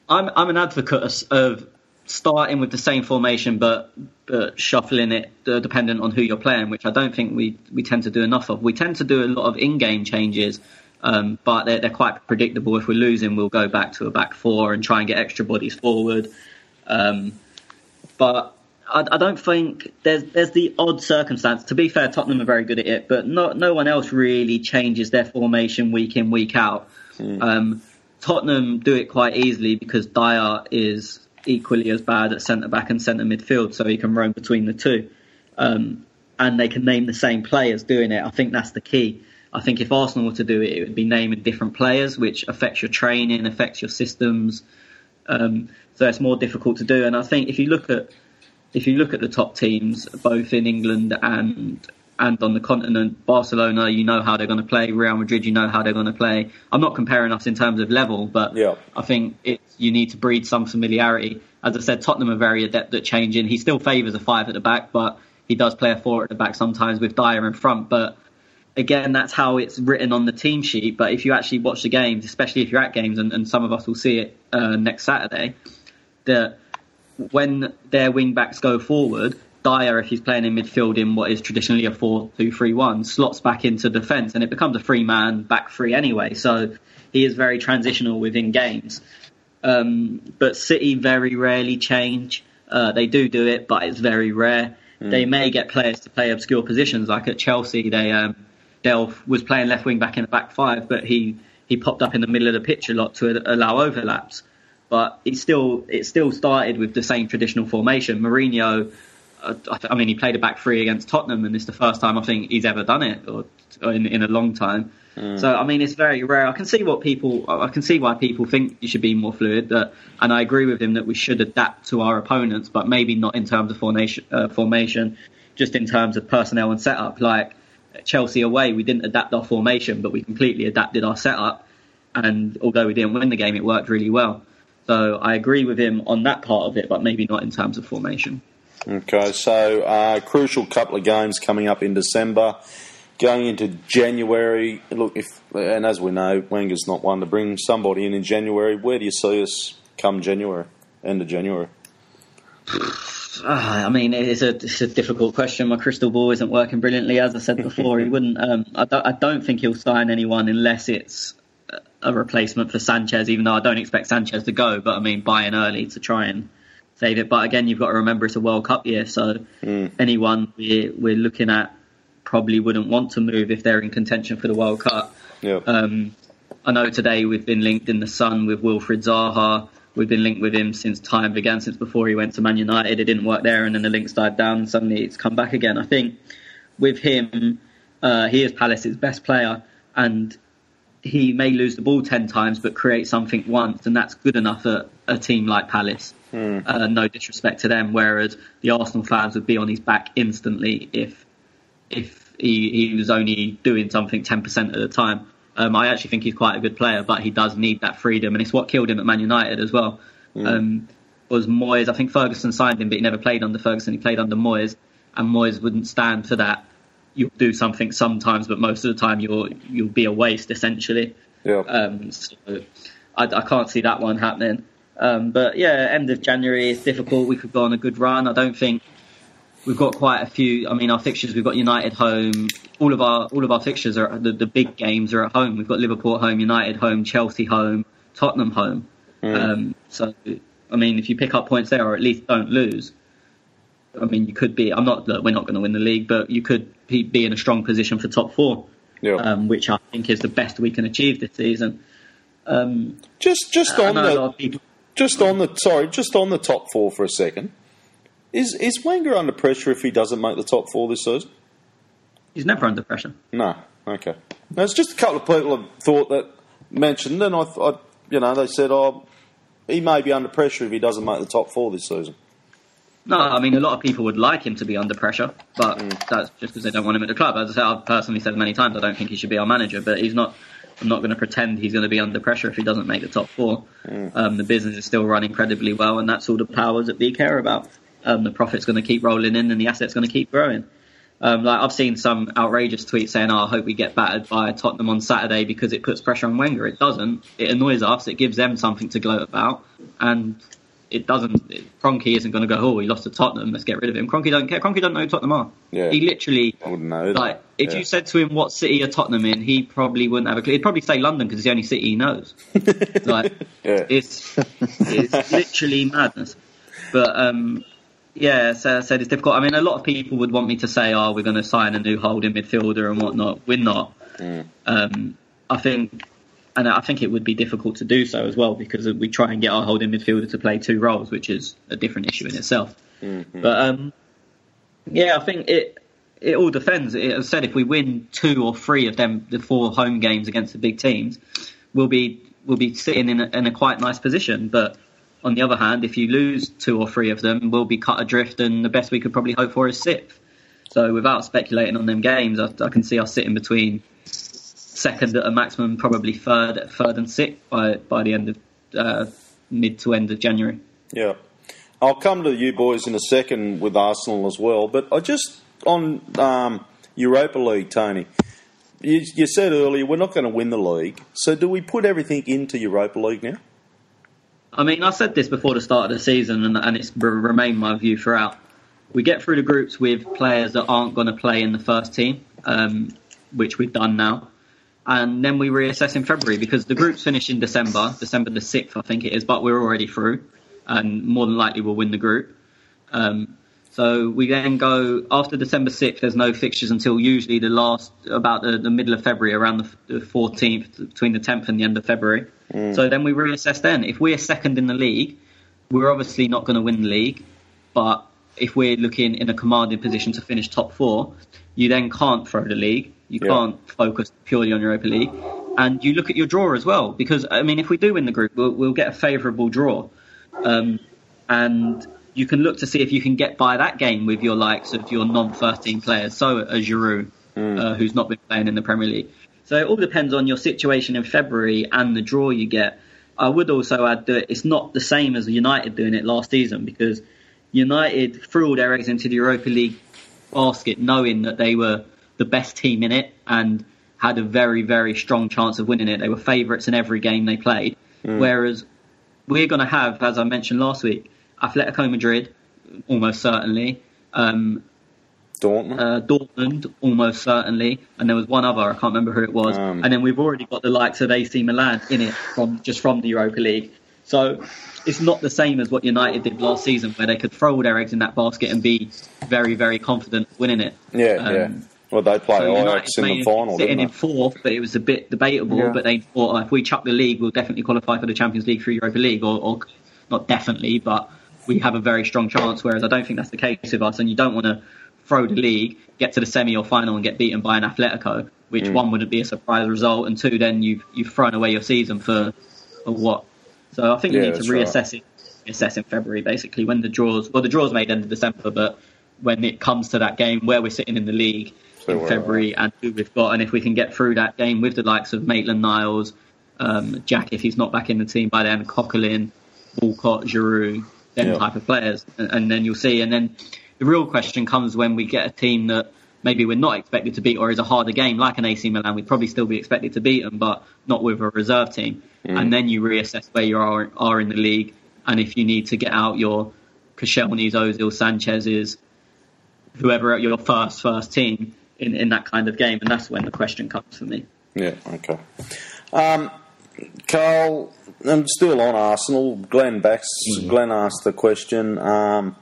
I'm I'm an advocate of, starting with the same formation, but but shuffling it uh, dependent on who you're playing, which I don't think we we tend to do enough of. We tend to do a lot of in-game changes, um, but they're, they're quite predictable. If we're losing, we'll go back to a back four and try and get extra bodies forward. Um, but I, I don't think there's there's the odd circumstance. To be fair, Tottenham are very good at it, but no no one else really changes their formation week in week out. Um, Tottenham do it quite easily because Dier is equally as bad at centre back and centre midfield, so he can roam between the two. Um, and they can name the same players doing it. I think that's the key. I think if Arsenal were to do it, it would be naming different players, which affects your training, affects your systems. Um, so it's more difficult to do. And I think if you look at if you look at the top teams, both in England and and on the continent, Barcelona, you know how they're going to play. Real Madrid, you know how they're going to play. I'm not comparing us in terms of level, but Yeah. I think it's, you need to breed some familiarity. As I said, Tottenham are very adept at changing. He still favours a five at the back, but he does play a four at the back sometimes with Dier in front. But again, that's how it's written on the team sheet. But if you actually watch the games, especially if you're at games, and, and some of us will see it uh, next Saturday, that when their wing backs go forward, Dier, if he's playing in midfield in what is traditionally a 4 2 3 1, slots back into defence and it becomes a three man back three anyway. So he is very transitional within games. Um, but City very rarely change. Uh, they do do it, but it's very rare. They may get players to play obscure positions, like at Chelsea. They um, Delph was playing left wing back in the back five, but he he popped up in the middle of the pitch a lot to allow overlaps. But it still it still started with the same traditional formation. Mourinho, uh, I mean, he played a back three against Tottenham, and it's the first time I think he's ever done it, or, or in, in a long time. Mm. So I mean, it's very rare. I can see what people, I can see why people think you should be more fluid. That, and I agree with him that we should adapt to our opponents, but maybe not in terms of formation, uh, formation, just in terms of personnel and setup. Like Chelsea away, we didn't adapt our formation, but we completely adapted our setup. And although we didn't win the game, it worked really well. So I agree with him on that part of it, but maybe not in terms of formation. Okay, so uh, crucial couple of games coming up in December. Going into January, look, if and as we know, Wenger's not one to bring somebody in in January. Where do you see us come January, end of January? [SIGHS] Ah, I mean, it's a, it's a difficult question. My crystal ball isn't working brilliantly. As I said before, he wouldn't. Um, I, don't, I don't think he'll sign anyone unless it's a replacement for Sanchez. Even though I don't expect Sanchez to go, but I mean, buying early to try and save it. But again, you've got to remember it's a World Cup year, so mm. anyone we're, we're looking at probably wouldn't want to move if they're in contention for the World Cup. Yep. Um, I know today we've been linked in the Sun with Wilfried Zaha. We've been linked with him since time began, since before he went to Man United. It didn't work there, and then the links died down, and suddenly it's come back again. I think with him, uh, he is Palace's best player, and he may lose the ball 10 times but create something once, and that's good enough at a team like Palace. Mm. Uh, no disrespect to them, whereas the Arsenal fans would be on his back instantly if if he, he was only doing something 10% of the time. Um, I actually think he's quite a good player, but he does need that freedom, and it's what killed him at Man United as well. Mm. Um, was Moyes? I think Ferguson signed him, but he never played under Ferguson. He played under Moyes, and Moyes wouldn't stand for that. You'll do something sometimes, but most of the time you'll you'll be a waste essentially. Yeah. Um, so I, I, can't see that one happening. Um, but yeah, end of January is difficult. We could go on a good run. I don't think we've got quite a few. I mean, our fixtures. We've got United home. All of our all of our fixtures are the, the big games are at home. We've got Liverpool home, United home, Chelsea home, Tottenham home. Mm. Um, so, I mean, if you pick up points there, or at least don't lose, I mean, you could be. I'm not. Look, we're not going to win the league, but you could be in a strong position for top four, yeah. um, which I think is the best we can achieve this season. Um, just just on the just on the sorry, just on the top four for a second. Is is Wenger under pressure if he doesn't make the top four this season? He's never under pressure. No. Okay. There's just a couple of people have thought that mentioned, and I, I, you know, they said, oh, he may be under pressure if he doesn't make the top four this season. No, I mean a lot of people would like him to be under pressure, but mm. that's just because they don't want him at the club. As I said, I've personally said many times I don't think he should be our manager, but he's not. I'm not going to pretend he's going to be under pressure if he doesn't make the top four. Mm. Um, the business is still running incredibly well, and that's all the powers that we care about um, the profit's going to keep rolling in and the asset's going to keep growing. Um, like I've seen some outrageous tweets saying, oh, "I hope we get battered by Tottenham on Saturday because it puts pressure on Wenger." It doesn't. It annoys us. It gives them something to gloat about, and it doesn't. It, Kroenke isn't going to go, "Oh, he lost to Tottenham. Let's get rid of him." Kroenke don't care. Kroenke don't know who Tottenham are. Yeah. He literally I wouldn't know. Like, if yeah. you said to him what city are Tottenham in, he probably wouldn't have a clue. He'd probably say London because it's the only city he knows. [LAUGHS] like, yeah. it's it's literally madness. But um, yeah, so I said it's difficult. I mean, a lot of people would want me to say, "Oh, we're going to sign a new holding midfielder and whatnot." We're not. Mm. Um, I think, and I think it would be difficult to do so as well because we try and get our holding midfielder to play two roles, which is a different issue in itself. Mm-hmm. But um, yeah, I think it it all depends. It, as I said, if we win two or three of them, the four home games against the big teams, we'll be we'll be sitting in a, in a quite nice position. But on the other hand, if you lose two or three of them, we'll be cut adrift, and the best we could probably hope for is sixth. So without speculating on them games, I, I can see us sitting between second at a maximum, probably third, third and sixth by by the end of uh, mid to end of January. Yeah, I'll come to you boys in a second with Arsenal as well, but I just on um, Europa League, Tony. You, you said earlier we're not going to win the league, so do we put everything into Europa League now? I mean, I said this before the start of the season, and, and it's remained my view throughout. We get through the groups with players that aren't going to play in the first team, um, which we've done now, and then we reassess in February because the groups finish in December, December the sixth, I think it is, but we're already through, and more than likely we'll win the group. Um, So we then go after December 6th. There's no fixtures until usually the last about the, the middle of February, around the, the 14th, between the 10th and the end of February. So then we reassess. Then, if we're second in the league, we're obviously not going to win the league. But if we're looking in a commanding position to finish top four, you then can't throw the league. You Yeah. can't focus purely on Europa League, and you look at your draw as well. Because I mean, if we do win the group, we'll, we'll get a favourable draw, um, and you can look to see if you can get by that game with your likes of your non-first team players, so a Giroud, uh, who's not been playing in the Premier League. So it all depends on your situation in February and the draw you get. I would also add that it's not the same as United doing it last season because United threw all their eggs into the Europa League basket knowing that they were the best team in it and had a very, very strong chance of winning it. They were favourites in every game they played. Whereas we're going to have, as I mentioned last week, Atletico Madrid, almost certainly, um, Dortmund. uh, Dortmund, almost certainly, and there was one other, I can't remember who it was. Um, and then we've already got the likes of AC Milan in it from just from the Europa League. So it's not the same as what United did last season, where they could throw all their eggs in that basket and be very, very confident winning it. yeah, um, yeah. Well, they play So United Ajax in the final, sitting didn't in they? fourth, but it was a bit debatable. Yeah. But they thought oh, if we chuck the league, we'll definitely qualify for the Champions League through Europa League, or, or not definitely, but we have a very strong chance. Whereas I don't think that's the case with us, and you don't want to throw the league, get to the semi or final, and get beaten by an Atletico, which Mm. one wouldn't be a surprise result, and two, then you've you've thrown away your season for for what? So I think Yeah, we need to that's right. reassess it, reassess in February, basically when the draws. Well, the draws made end of December, but when it comes to that game where we're sitting in the league So in February and who we've got, and if we can get through that game with the likes of Maitland Niles, um, Jack if he's not back in the team by then, Coquelin, Walcott, Giroud, them Yeah. type of players, and, and then you'll see. And then the real question comes when we get a team that maybe we're not expected to beat, or is a harder game like an AC Milan. We'd probably still be expected to beat them, but not with a reserve team. And then you reassess where you are are in the league, and if you need to get out your Koscielny's, Ozil, Sanchez's, whoever your first first team in, in that kind of game, and that's when the question comes for me. Yeah, okay. Um, Carl, I'm still on Arsenal. Glenn Bax, Glenn asked the question: um,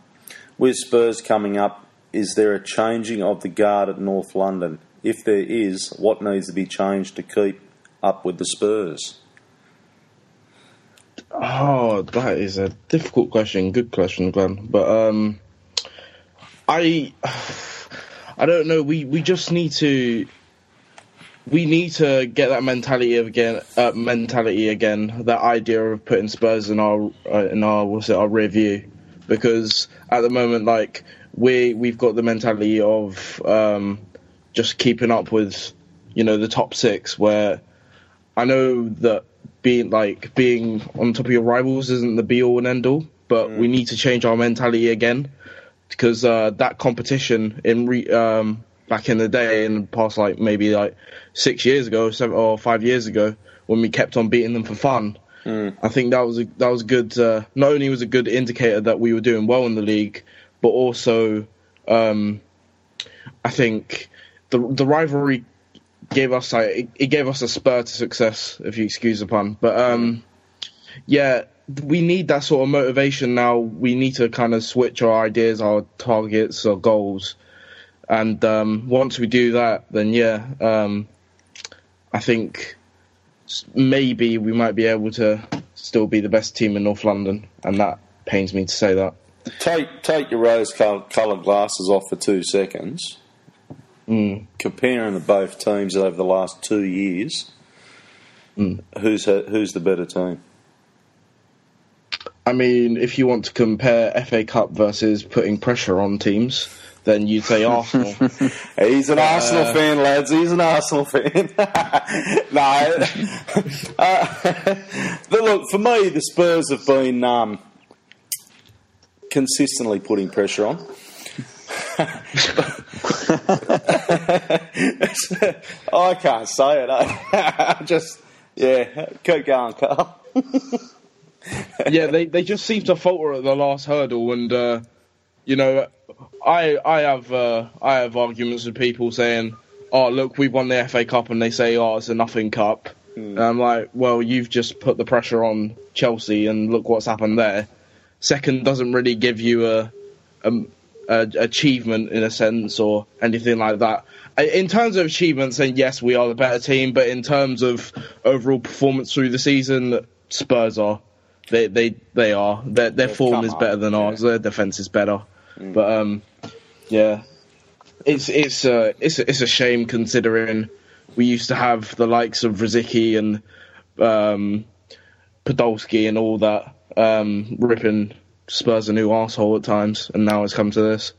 With Spurs coming up, is there a changing of the guard at North London? If there is, what needs to be changed to keep up with the Spurs? Oh, that is a difficult question. Good question, Glenn. But um, I, I don't know. We we just need to. We need to get that mentality of again, uh, mentality again. That idea of putting Spurs in our uh, in our what's it our rear view, because at the moment, like we we've got the mentality of um, just keeping up with, you know, the top six. Where I know that being like being on top of your rivals isn't the be all and end all, but we need to change our mentality again because uh, that competition in re- um, back in the day, in the past like maybe like six years ago, seven or five years ago, when we kept on beating them for fun. I think that was a, that was good. Uh, not only was a good indicator that we were doing well in the league, but also um, I think the the rivalry gave us like it, it gave us a spur to success, if you excuse the pun. But um, yeah, we need that sort of motivation now. We need to kind of switch our ideas, our targets, our goals, and um, once we do that, then yeah, um, I think maybe we might be able to still be the best team in North London, and that pains me to say that. Take take your rose coloured glasses off for two seconds. Comparing the both teams over the last two years, who's who's the better team? I mean, if you want to compare FA Cup versus putting pressure on teams, then you'd say Arsenal. [LAUGHS] He's an Arsenal fan, lads. He's an Arsenal fan. [LAUGHS] no, [LAUGHS] uh, look for me, the Spurs have been um, consistently putting pressure on. I can't say it. I Just yeah, keep going, Carl. [LAUGHS] yeah, they, they just seem to falter at the last hurdle, and uh, you know, I I have uh, I have arguments with people saying, "Oh, look, we won the FA Cup," and they say, "Oh, it's a nothing cup." And I'm like, "Well, you've just put the pressure on Chelsea, and look what's happened there." Second doesn't really give you a, a uh, achievement in a sense or anything like that. In terms of achievements, then yes, we are the better team. But in terms of overall performance through the season, Spurs are. They they they are. Their their They've form is up, better than yeah. ours. Their defense is better. But um, yeah, it's it's uh, it's it's a shame considering we used to have the likes of Rosicky and um, Podolski and all that um, ripping Spurs a new arsehole at times, and now it's come to this.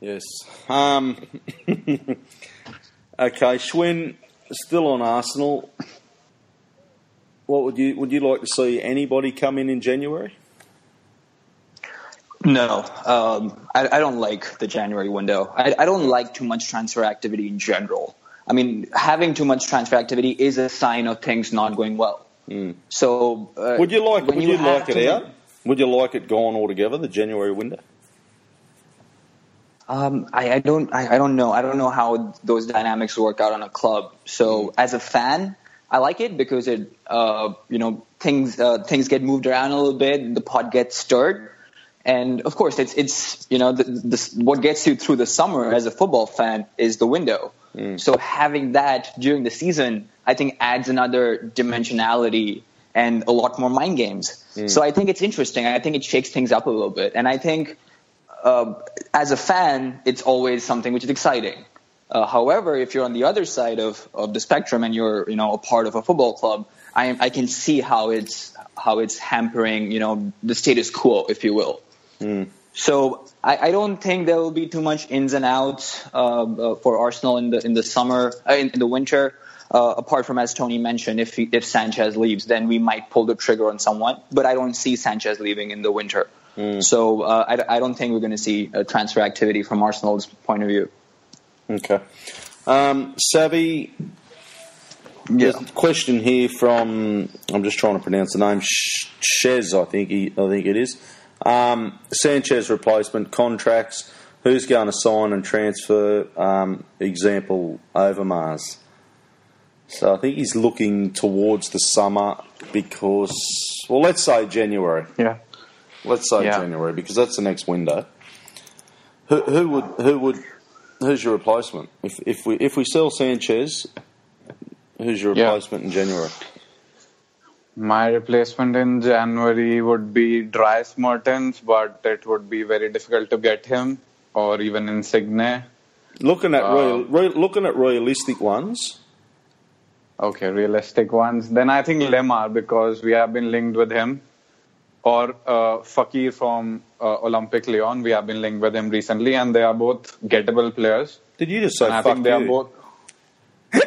Yes. Um, [LAUGHS] okay, Schwinn, still on Arsenal. What would you would you like to see anybody come in in January? No, um, I, I don't like the January window. I, I don't like too much transfer activity in general. I mean, having too much transfer activity is a sign of things not going well. So, uh, Would you like would you, have like it to- out? Would you like it gone altogether, the January window? Um, I, I don't. I, I don't know. I don't know how those dynamics work out on a club. So as a fan, I like it because it, uh, you know, things uh, things get moved around a little bit. The pot gets stirred, and of course, it's it's you know, the, the, what gets you through the summer as a football fan is the window. So having that during the season, I think adds another dimensionality and a lot more mind games. So I think it's interesting. I think it shakes things up a little bit, and I think uh, as a fan, it's always something which is exciting. Uh, however, if you're on the other side of, of the spectrum and you're you know a part of a football club, I, I can see how it's how it's hampering you know the status quo, if you will. So I, I don't think there will be too much ins and outs uh, uh, for Arsenal in the in the summer uh, in, in the winter. Uh, apart from as Tony mentioned, if he, if Sanchez leaves, then we might pull the trigger on someone. But I don't see Sanchez leaving in the winter. So uh, I, I don't think we're going to see uh, transfer activity from Arsenal's point of view. Okay. Um, Savvy, there's a question here from I'm just trying to pronounce the name Shez, I think he, I think it is. Um, Sanchez replacement contracts. Who's going to sign and transfer? Um, example Overmars. So I think he's looking towards the summer because, well, let's say January. Yeah. Let's say Yeah. January because that's the next window. Who, who would who would who's your replacement if if we if we sell Sanchez? Who's your Yeah. replacement in January? My replacement in January would be Dries Mertens, but it would be very difficult to get him, or even Insigne. Looking at Uh, real, re, looking at realistic ones. Okay, realistic ones. Then I think Lemar because we have been linked with him, or uh, Fekir from uh, Olympic Lyon. We have been linked with him recently, and they are both gettable players. Did you just say and I think they you? are both.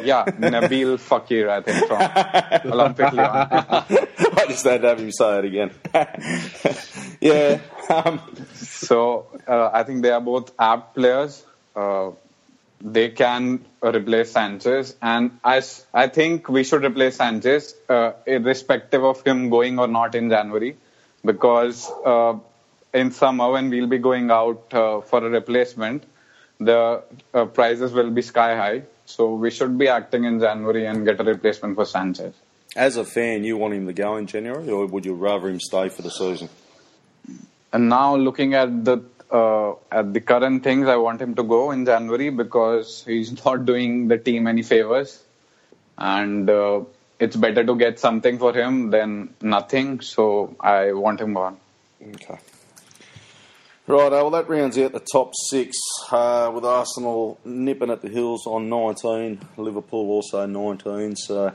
Yeah, Nabil Fekir, I think from [LAUGHS] Olympic Lyon. [LAUGHS] I just had to have him say it again. [LAUGHS] yeah. Um, So uh, I think they are both apt players. Uh, they can replace Sanchez, and i think we should replace Sanchez, uh, irrespective of him going or not in January, because uh, in summer when we'll be going out uh, for a replacement, the uh, prices will be sky high. So we should be acting in January and get a replacement for Sanchez. as a fan, you want him to go in January, or would you rather him stay for the season? And now looking at the uh, at the current things, I want him to go in January because he's [LAUGHS] not doing the team any favors, and uh, it's better to get something for him than nothing. So I want him gone. Okay. Right, well, that rounds out the top six uh, with Arsenal nipping at the heels on 19, Liverpool also 19. So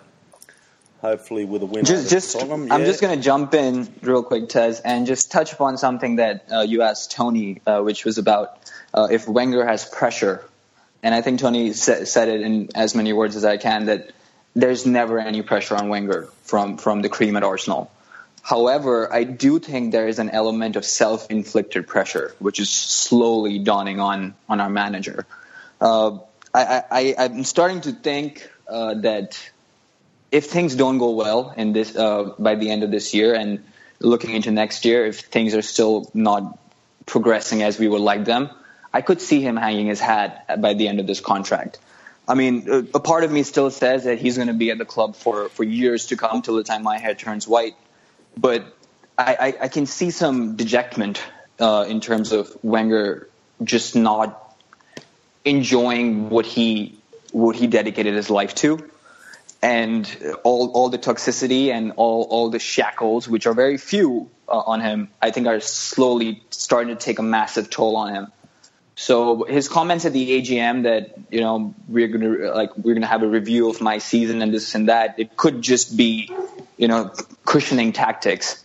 hopefully with a win. Just, just, Tottenham, I'm yeah. just going to jump in real quick, Tez, and just touch upon something that uh, you asked Tony, uh, which was about uh, if Wenger has pressure. And I think Tony sa- said it in as many words as I can that there's never any pressure on Wenger from, from the cream at Arsenal. However, I do think there is an element of self-inflicted pressure, which is slowly dawning on on our manager. Uh, I, I'm starting to think uh, that if things don't go well in this uh, by the end of this year and looking into next year, if things are still not progressing as we would like them, I could see him hanging his hat by the end of this contract. I mean, a part of me still says that he's going to be at the club for, for years to come till the time my hair turns white. But I, I, I can see some dejectment uh, in terms of Wenger just not enjoying what he what he dedicated his life to, and all all the toxicity and all all the shackles, which are very few uh, on him, I think are slowly starting to take a massive toll on him. So his comments at the AGM that you know we're gonna like we're gonna have a review of my season and this and that, it could just be you know cushioning tactics.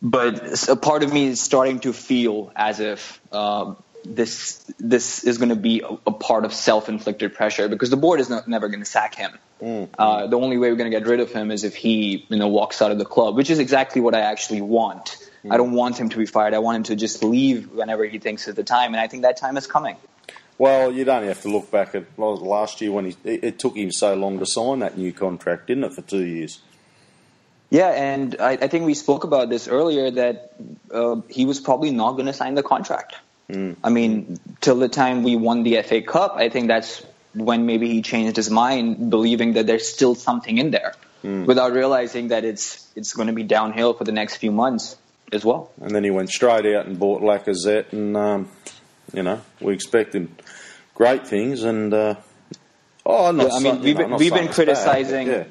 But a part of me is starting to feel as if uh, this this is going to be a, a, part of self-inflicted pressure because the board is not, never going to sack him. Mm. Uh, the only way we're going to get rid of him is if he you know walks out of the club, which is exactly what I actually want. Mm. I don't want him to be fired. I want him to just leave whenever he thinks is the time, and I think that time is coming. Well, you'd only have to look back at last year when he it took him so long to sign that new contract, didn't it, for two years? Yeah, and I, I think we spoke about this earlier that uh, he was probably not going to sign the contract. Mm. I mean, till the time we won the FA Cup, I think that's when maybe he changed his mind, believing that there's still something in there, mm. without realizing that it's it's going to be downhill for the next few months as well. And then he went straight out and bought Lacazette, and um, you know we expected great things, and uh, oh, not yeah, I mean we've, been, we've been criticizing. Bad,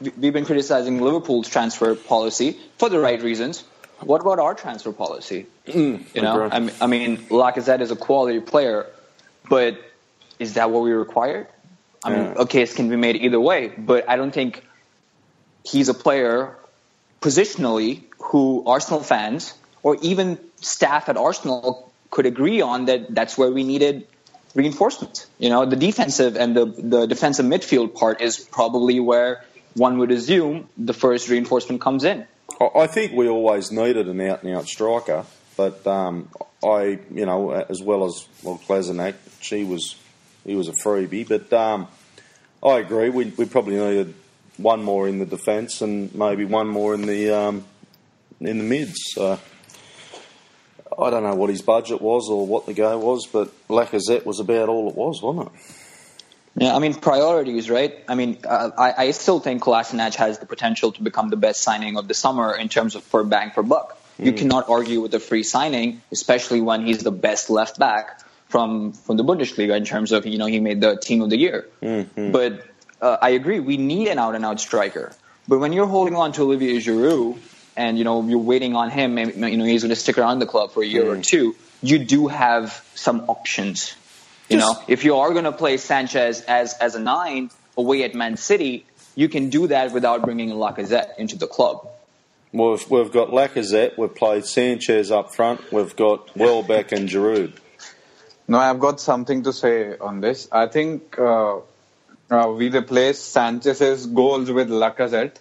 yeah. We've been criticizing Liverpool's transfer policy for the right reasons what about our transfer policy? Mm, you know, I mean, I mean, Lacazette is a quality player, but is that what we require? I mean, a case can be made either way, but I don't think he's a player positionally who Arsenal fans or even staff at Arsenal could agree on that that's where we needed reinforcement. You know, the defensive and the, the defensive midfield part is probably where one would assume the first reinforcement comes in. I think we always needed an out and out striker, but um, I, you know, as well as well, Kolasinac, she was, he was a freebie. But um, I agree, we, we probably needed one more in the defence and maybe one more in the um, in the mids. So I don't know what his budget was or what the go was, but Lacazette was about all it was, wasn't it? Yeah, I mean priorities, right? I mean, uh, I, I still think Kolasinac has the potential to become the best signing of the summer in terms of per bang per buck. Mm. You cannot argue with a free signing, especially when he's the best left back from from the Bundesliga in terms of you know he made the team of the year. Mm-hmm. But uh, I agree, we need an out and out striker. But when you're holding on to Olivier Giroud and you know you're waiting on him, and, you know he's going to stick around the club for a year mm. or two, you do have some options you know, if you are going to play Sanchez as as a nine away at Man City, you can do that without bringing Lacazette into the club. Well, we've, we've got Lacazette, we've played Sanchez up front, we've got Welbeck and Giroud. No, I've got something to say on this. I think uh, uh, we replace Sanchez's goals with Lacazette,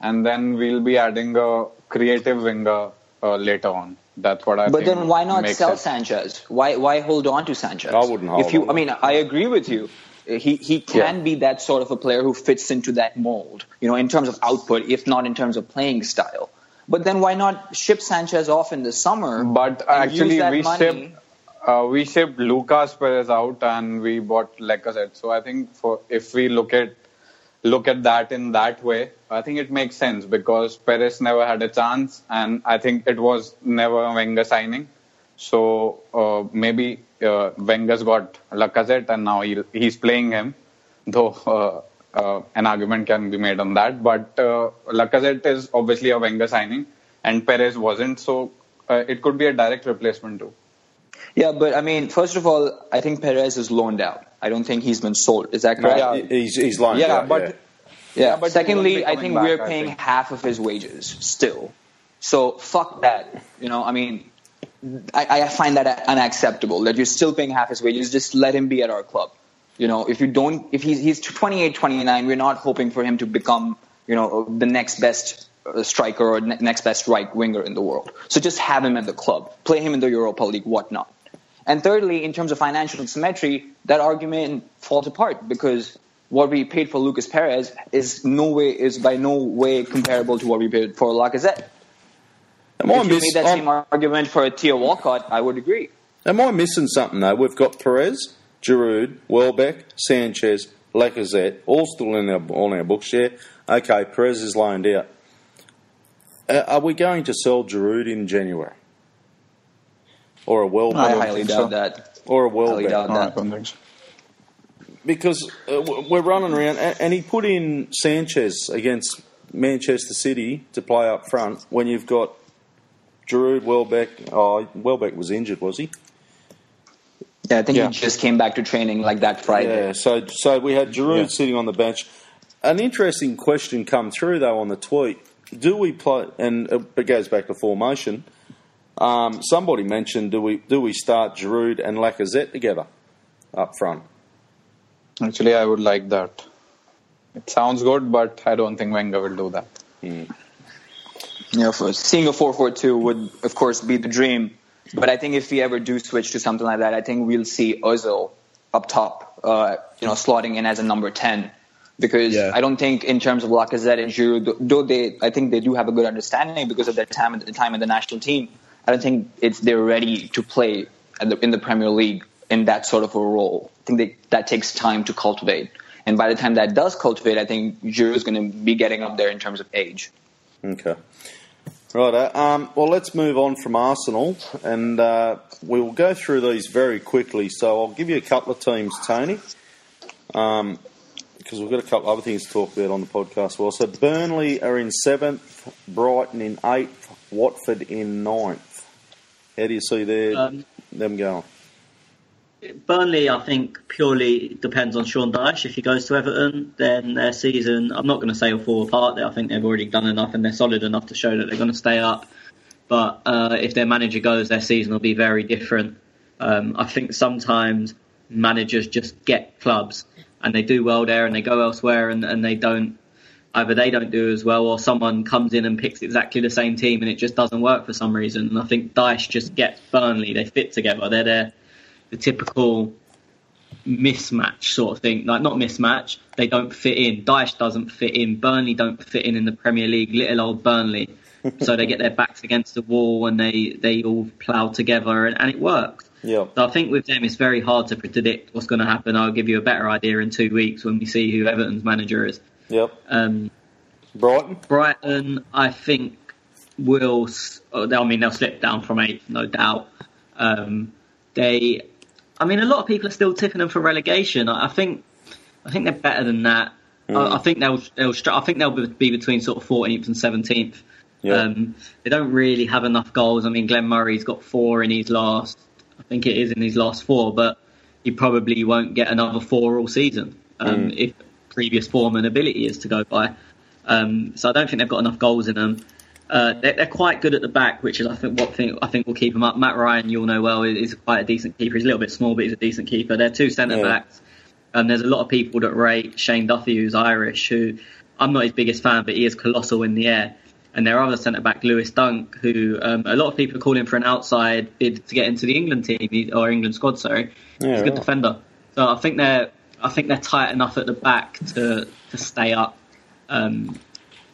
and then we'll be adding a creative winger uh, later on. That's what I. But then why not sell sense. Sanchez? Why why hold on to Sanchez? I wouldn't hold if you, on. I mean, I agree with you. He he can yeah. be that sort of a player who fits into that mold. You know, in terms of output, if not in terms of playing style. But then why not ship Sanchez off in the summer? But actually, we money? shipped uh, we shipped Lucas Perez out and we bought Lacazette. So I think for if we look at look at that in that way, I think it makes sense because Perez never had a chance, and I think it was never a Wenger signing. So uh, maybe uh, Wenger's got Lacazette, and now he, he's playing him. Though [LAUGHS] uh, uh an argument can be made on that, but uh, Lacazette is obviously a Wenger signing, and Perez wasn't. So uh, it could be a direct replacement too. Yeah, but I mean, first of all, I think Perez is loaned out. I don't think he's been sold. Is that correct? Yeah, he's he's loaned yeah, out. But, yeah, yeah. But secondly, I think back, we're paying half of his wages still. So fuck that. You know, I mean, I, I find that unacceptable that you're still paying half his wages. Just let him be at our club. You know, if you don't, if he's he's 28, 29, we're not hoping for him to become, you know, the next best striker or next best right winger in the world. So just have him at the club, play him in the Europa League, whatnot. And thirdly, in terms of financial symmetry, that argument falls apart because what we paid for Lucas Perez is no way is by no way comparable to what we paid for Lacazette. Am if you made that same argument for a Theo Walcott, I would agree. Am I missing something though? We've got Perez, Giroud, Welbeck, Sanchez, Lacazette, all still in our, on our books. Yeah, okay. Perez is loaned out. Uh, are we going to sell Giroud in January? or a Welbeck, I don't highly doubt so. that. or a Highly Welbeck. doubt No, I that. don't think so. because uh, we're running around, and, and he put in Sanchez against Manchester City to play up front when you've got Giroud, Welbeck. Oh, Welbeck was injured, was he? Yeah, I think Yeah. he just came back to training like that Friday. Yeah. So, so we had Giroud Yeah. sitting on the bench. An interesting question come through though on the tweet. Do we play? And it goes back to formation. Um, somebody mentioned do we do we start Giroud and Lacazette together up front? Actually, I would like that. It sounds good, but I don't think Wenger will do that. You know, for seeing a 4-4-2 would, of course, be the dream. But I think if we ever do switch to something like that, I think we'll see Ozil up top, uh, you know, slotting in as a number 10. Because Yeah. I don't think in terms of Lacazette and Giroud, though they, I think they do have a good understanding because of their time at the time in the national team. I don't think it's they're ready to play the, in the Premier League in that sort of a role. I think they, that takes time to cultivate. And by the time that does cultivate, I think Giroud is going to be getting up there in terms of age. Okay. Right. Um, well, let's move on from Arsenal, and uh, we'll go through these very quickly. So I'll give you a couple of teams, Tony, um, because we've got a couple other things to talk about on the podcast. as Well, so Burnley are in seventh, Brighton in eighth, Watford in ninth. How do you see their, Um, them going? Burnley, I think, purely depends on Sean Dyche. If he goes to Everton, then their season, I'm not going to say will fall apart. I think they've already done enough and they're solid enough to show that they're going to stay up. But uh, if their manager goes, their season will be very different. Um, I think sometimes managers just get clubs and they do well there and they go elsewhere and, and they don't, either they don't do as well or someone comes in and picks exactly the same team and it just doesn't work for some reason. And I think Dyche just gets Burnley. They fit together. They're there the typical mismatch sort of thing. Like not mismatch, they don't fit in. Dyche doesn't fit in. Burnley don't fit in in the Premier League. Little old Burnley. [LAUGHS] so they get their backs against the wall and they they all plough together and, and it works. Yeah. So I think with them it's very hard to predict what's going to happen. I'll give you a better idea in two weeks when we see who Everton's manager is. Yep. Um, Brighton. Brighton, I think, will. oh, I mean, they'll slip down from eighth, no doubt. Um, they, I mean, a lot of people are still tipping them for relegation. I, think, I think they're better than that. I, I think they'll, they'll. I think they'll be between sort of 14th and 17th. Yeah. Um, they don't really have enough goals. I mean, Glenn Murray's got four in his last. I think it is in his last four, but he probably won't get another four all season um, if previous form and ability is to go by. Um, so I don't think they've got enough goals in them. Uh, they're, they're quite good at the back, which is I think what thing I think will keep them up. Matt Ryan, you'll know well, is is quite a decent keeper. He's a little bit small, but he's a decent keeper. They're two centre Yeah. backs. Um, there's a lot of people that rate Shane Duffy, who's Irish, who I'm not his biggest fan, but he is colossal in the air. And their other centre back, Lewis Dunk, who um, a lot of people are calling for an outside bid to get into the England team or England squad. Sorry, Yeah, he's a good right. defender. So I think they're I think they're tight enough at the back to to stay up. Um,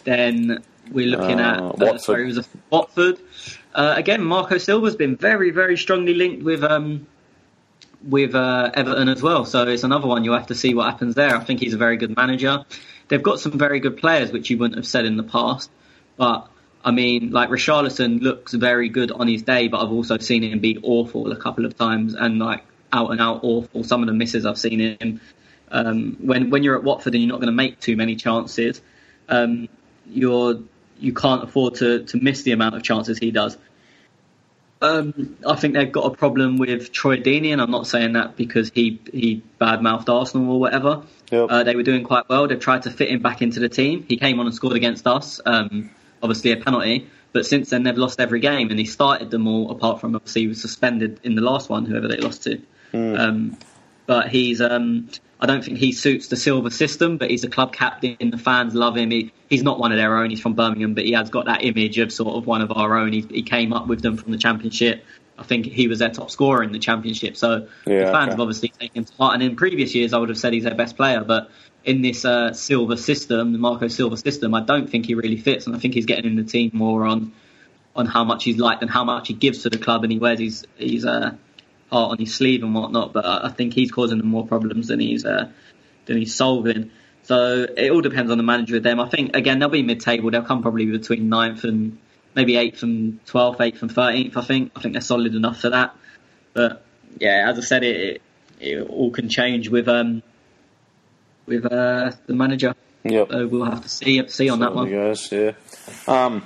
then we're looking Uh, at uh, Watford. sorry, it was a Watford. Uh, again, Marco Silva's been very very strongly linked with um, with uh, Everton as well. So it's another one you'll have to see what happens there. I think he's a very good manager. They've got some very good players, which you wouldn't have said in the past. But I mean, like Richarlison looks very good on his day, but I've also seen him be awful a couple of times and like out and out awful. Some of the misses I've seen him. Um, when when you're at Watford and you're not going to make too many chances, um, you're you can't afford to to miss the amount of chances he does. Um, I think they've got a problem with Troy Deeney, and I'm not saying that because he he badmouthed Arsenal or whatever. Yep. Uh, they were doing quite well. They've tried to fit him back into the team. He came on and scored against us, um, obviously a penalty. But since then, they've lost every game, and he started them all. Apart from obviously he was suspended in the last one, whoever they lost to. Um, but he's um, I don't think he suits the Silva system, but he's a club captain. The fans love him. He, he's not one of their own. He's from Birmingham, but he has got that image of sort of one of our own. He, he came up with them from the championship. I think he was their top scorer in the championship. So Yeah, the fans okay. have obviously taken him to heart. And in previous years, I would have said he's their best player, but in this uh, Silva system, the Marco Silva system, I don't think he really fits. And I think he's getting in the team more on on how much he's liked and how much he gives to the club, and he wears his his uh, heart on his sleeve and whatnot. But I think he's causing them more problems than he's uh, than he's solving. So it all depends on the manager with them. I think again they'll be mid-table. They'll come probably between ninth and maybe eighth and twelfth, eighth and thirteenth. I think I think they're solid enough for that. But yeah, as I said, it it, it all can change with um with uh, the manager. Yep. So we'll have to see see on that one. goes, yeah. Um,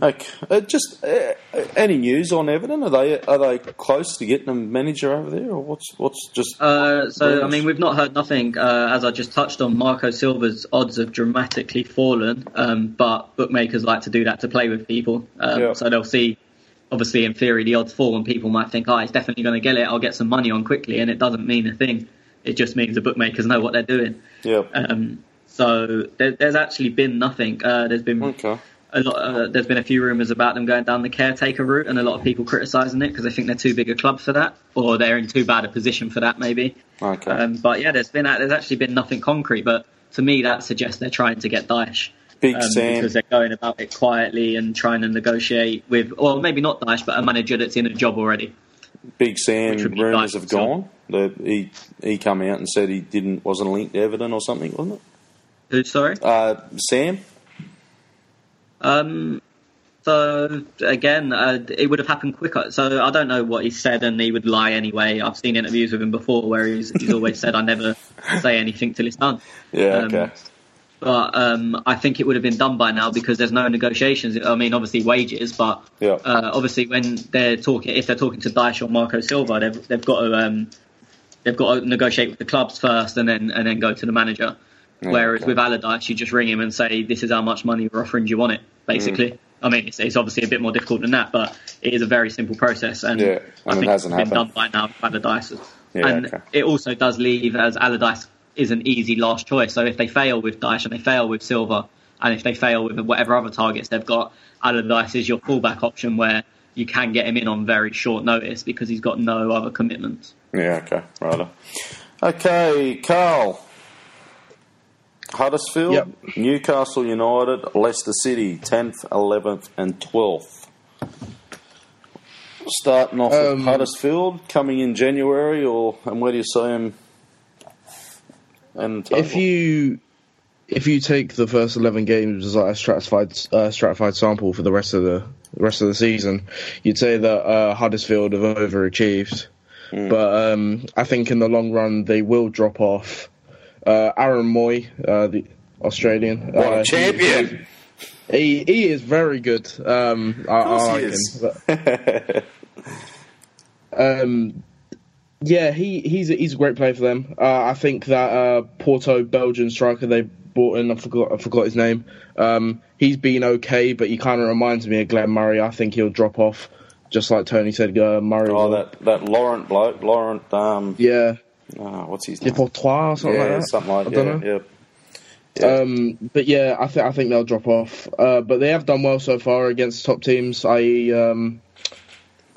okay. Uh, just uh, any news on Everton? Are they are they close to getting a manager over there, or what's what's just? Uh, so I mean, we've not heard nothing. Uh, as I just touched on, Marco Silva's odds have dramatically fallen, um, but bookmakers like to do that to play with people. Um, Yeah. So they'll see, obviously, in theory, the odds fall, and people might think, "Oh, he's definitely going to get it. I'll get some money on quickly," and it doesn't mean a thing. It just means the bookmakers know what they're doing. yeah. Um, so there, there's actually been nothing. Uh, there's been Okay. a lot. Uh, there's been a few rumours about them going down the caretaker route, and a lot of people criticising it because they think they're too big a club for that, or they're in too bad a position for that, maybe. Okay. Um, but yeah, there's been there's actually been nothing concrete. But to me, that suggests they're trying to get Dyche. Big um, Sam. because they're going about it quietly and trying to negotiate with, well, maybe not Dyche, but a manager that's in a job already. Big Sam which would be rumours have gone. That he he come out and said he didn't wasn't linked to Everton or something, wasn't it? Who? Sorry. Uh, Sam. Um, so again, uh, it would have happened quicker. So I don't know what he said, and he would lie anyway. I've seen interviews with him before where he's, he's always said, "I never [LAUGHS] say anything till it's done." Yeah. Um, okay. But um, I think it would have been done by now because there's no negotiations. I mean, obviously wages, but Yeah. uh, obviously when they're talking, if they're talking to Dyche or Marco Silva, they've, they've got to um, they've got to negotiate with the clubs first, and then and then go to the manager. Whereas okay. with Allardyce, you just ring him and say, "This is how much money we're offering. Do you want it?" Basically. Mm. I mean, it's, it's obviously a bit more difficult than that, but it is a very simple process, and Yeah, I and it think hasn't it's been happened. done by now with Allardyce. Yeah, and okay. it also does leave as Allardyce is an easy last choice. So if they fail with Dyche and they fail with Silva, and if they fail with whatever other targets they've got, Alan Allardyce is your fallback option where you can get him in on very short notice because he's got no other commitments. Yeah. Okay. Right. Okay, Carl. Huddersfield, Yep. Newcastle United, Leicester City, tenth, eleventh, and twelfth. Starting off with Um, Huddersfield, coming in January, or and where do you see them? And If you if you take the first eleven games as like a stratified uh, stratified sample for the rest of the rest of the season, you'd say that uh, Huddersfield have overachieved. But um, I think in the long run they will drop off. Uh, Aaron Mooy, uh, the Australian, what uh, a he- champion! He he is very good. Um, I, I he like is. him. But, [LAUGHS] um, yeah, he he's a, he's a great player for them. Uh, I think that uh, Porto Belgian striker they brought in, I forgot I forgot his name. Um, he's been okay, but he kind of reminds me of Glenn Murray. I think he'll drop off, just like Tony said. Uh, Murray. Oh, will. that that Laurent bloke, Laurent. Um, yeah, oh, what's his name? Depoitre or something yeah, like that. something like I that. don't know. Yeah, Yeah. Um, but yeah, I think I think they'll drop off. Uh, but they have done well so far against top teams, i.e., um,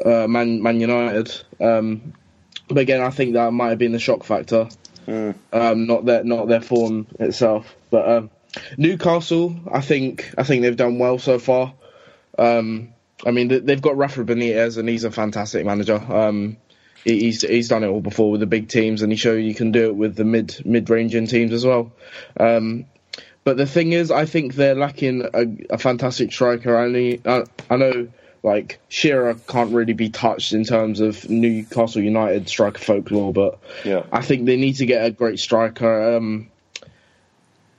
uh, Man Man United. Um, but again, I think that might have been the shock factor, Hmm. um, not their not their form itself. But um, Newcastle, I think I think they've done well so far. Um, I mean, they- they've got Rafa Benitez, and he's a fantastic manager. Um, he's he's done it all before with the big teams, and he showed you can do it with the mid mid ranging teams as well. Um, but the thing is, I think they're lacking a, a fantastic striker. I, only, I, I know, like Shearer can't really be touched in terms of Newcastle United striker folklore, but yeah. I think they need to get a great striker. Um,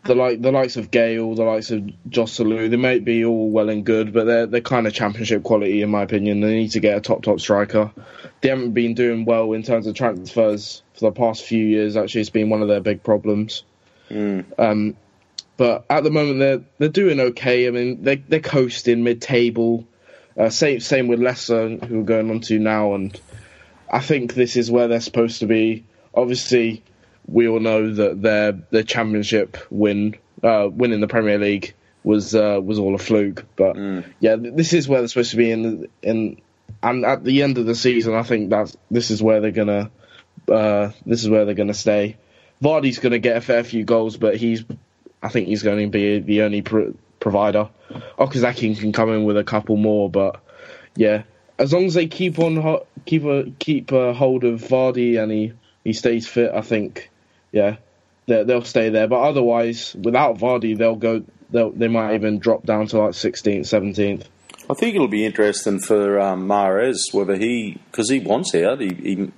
the like the likes of Gayle, the likes of Joselu, they might be all well and good, but they're they're kind of championship quality in my opinion. They need to get a top top striker. They haven't been doing well in terms of transfers for the past few years. Actually, it's been one of their big problems. Um, but at the moment they're they're doing okay. I mean they they're coasting mid table. Uh, same same with Leicester who we're going on to now, and I think this is where they're supposed to be. Obviously, we all know that their their championship win, uh, winning the Premier League was uh, was all a fluke. But yeah, this is where they're supposed to be in in. And at the end of the season, I think that this is where they're gonna uh, this is where they're gonna stay. Vardy's gonna get a fair few goals, but he's I think he's going to be the only pro- provider. Okazaki can come in with a couple more, but yeah, as long as they keep on keep a keep a hold of Vardy and he, he stays fit, I think yeah they they'll stay there. But otherwise, without Vardy, they'll go. They'll, they might even drop down to like 16th, 17th. I think it'll be interesting for um, Mahrez whether he because he wants out. He, he,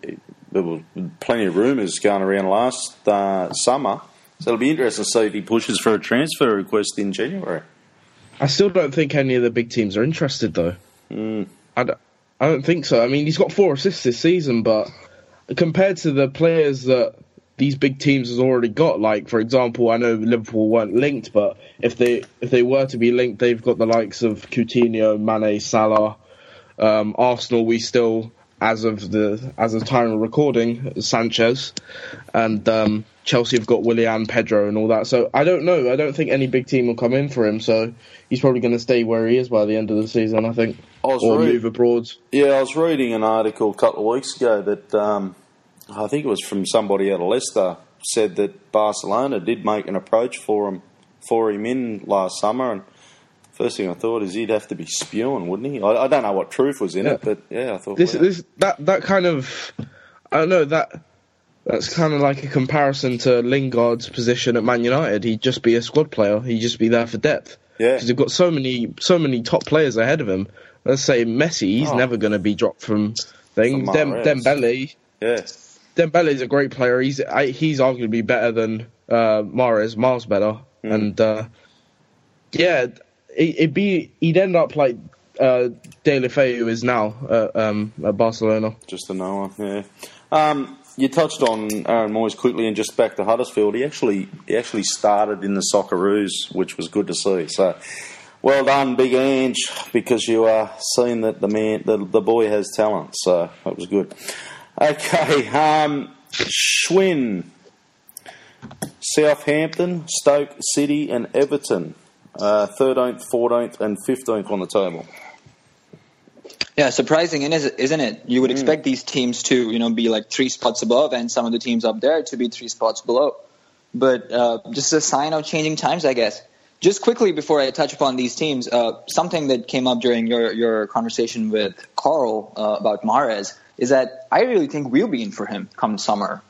there were plenty of rumours going around last uh, summer, so it'll be interesting to see if he pushes for a transfer request in January. I still don't think any of the big teams are interested, though. Mm. I, don't, I don't think so. I mean, he's got four assists this season, but compared to the players that these big teams has already got, like for example, I know Liverpool weren't linked, but if they if they were to be linked, they've got the likes of Coutinho, Mane, Salah. Um, Arsenal, we still, as of the as of time of recording, Sanchez, and um, Chelsea have got Willian, Pedro, and all that. So I don't know. I don't think any big team will come in for him. So he's probably going to stay where he is by the end of the season. I think, I was or read- move abroad. Yeah, I was reading an article a couple of weeks ago that um, I think it was from somebody out of Leicester said that Barcelona did make an approach for him for him in last summer, and first thing I thought is he'd have to be spewing, wouldn't he? I, I don't know what truth was in Yeah. it, but yeah, I thought This, wow. this, that, that kind of, I don't know that. That's kind of like a comparison to Lingard's position at Man United. He'd just be a squad player. He'd just be there for depth. yeah, because they've got so many so many top players ahead of him. Let's say Messi, he's Oh. never going to be dropped from things. Dem-. Dembele, yeah, Dembele's a great player. He's I, he's arguably better than uh, Mahrez, miles better. Hmm. And uh, yeah, it, it'd be he'd end up like uh, De La Feu is now uh, um, at Barcelona. just a no one. Yeah. Um, you touched on Aaron Moyes quickly, and just back to Huddersfield. He actually he actually started in the Socceroos, which was good to see. So, well done, Big Ange, because you are seeing that the man, the, the boy has talent. So that was good. Okay, um, Schwinn, Southampton, Stoke City, and Everton. Uh, 13th, 14th, and 15th on the table. Yeah, surprising, isn't it? You would Hmm. expect these teams to, you know, be like three spots above, and some of the teams up there to be three spots below. But uh, just a sign of changing times, I guess. Just quickly before I touch upon these teams, uh, something that came up during your your conversation with Carl uh, about Mahrez is that I really think we'll be in for him come summer.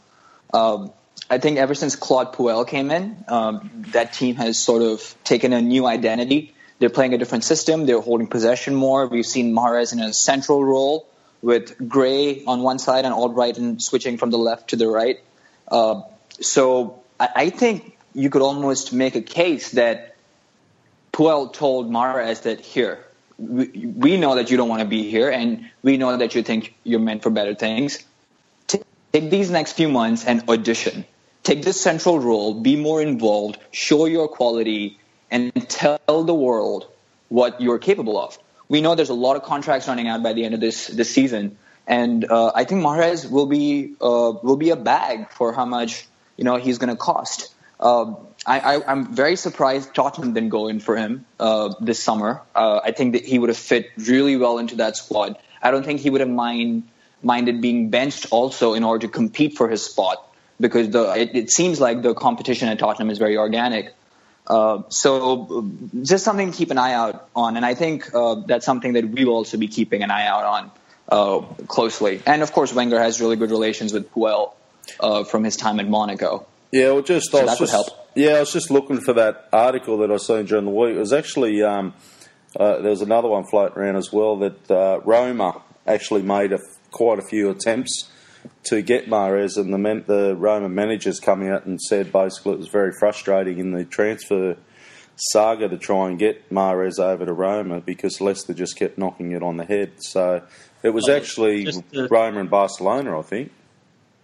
Um, I think ever since Claude Puel came in, um, that team has sort of taken a new identity. They're playing a different system. They're holding possession more. We've seen Mahrez in a central role with Gray on one side and Albrighton switching from the left to the right. Uh, so I, I think you could almost make a case that Puel told Mahrez that here, we, we know that you don't want to be here, and we know that you think you're meant for better things take these next few months and audition. Take this central role, be more involved, show your quality, and tell the world what you're capable of. We know there's a lot of contracts running out by the end of this this season, and uh, I think Mahrez will be uh, will be a bag for how much you know he's going to cost. Um, I, I'm very surprised Tottenham didn't go in for him uh, this summer. Uh, I think that he would have fit really well into that squad. I don't think he would have mind minded being benched also in order to compete for his spot because the it, it seems like the competition at Tottenham is very organic. Uh, so uh, just something to keep an eye out on, and I think uh, that's something that we will also be keeping an eye out on uh, closely. And of course, Wenger has really good relations with Puel uh, from his time at Monaco. Yeah, well, just So I was would just help. yeah, I was just looking for that article that I seen during the week. It was actually um, uh, there was another one floating around as well that uh, Roma actually made a, quite a few attempts to get Mahrez, and the men, the Roma managers come out and said basically it was very frustrating in the transfer saga to try and get Mahrez over to Roma because Leicester just kept knocking it on the head. So it was Oh, actually to- Roma and Barcelona, I think.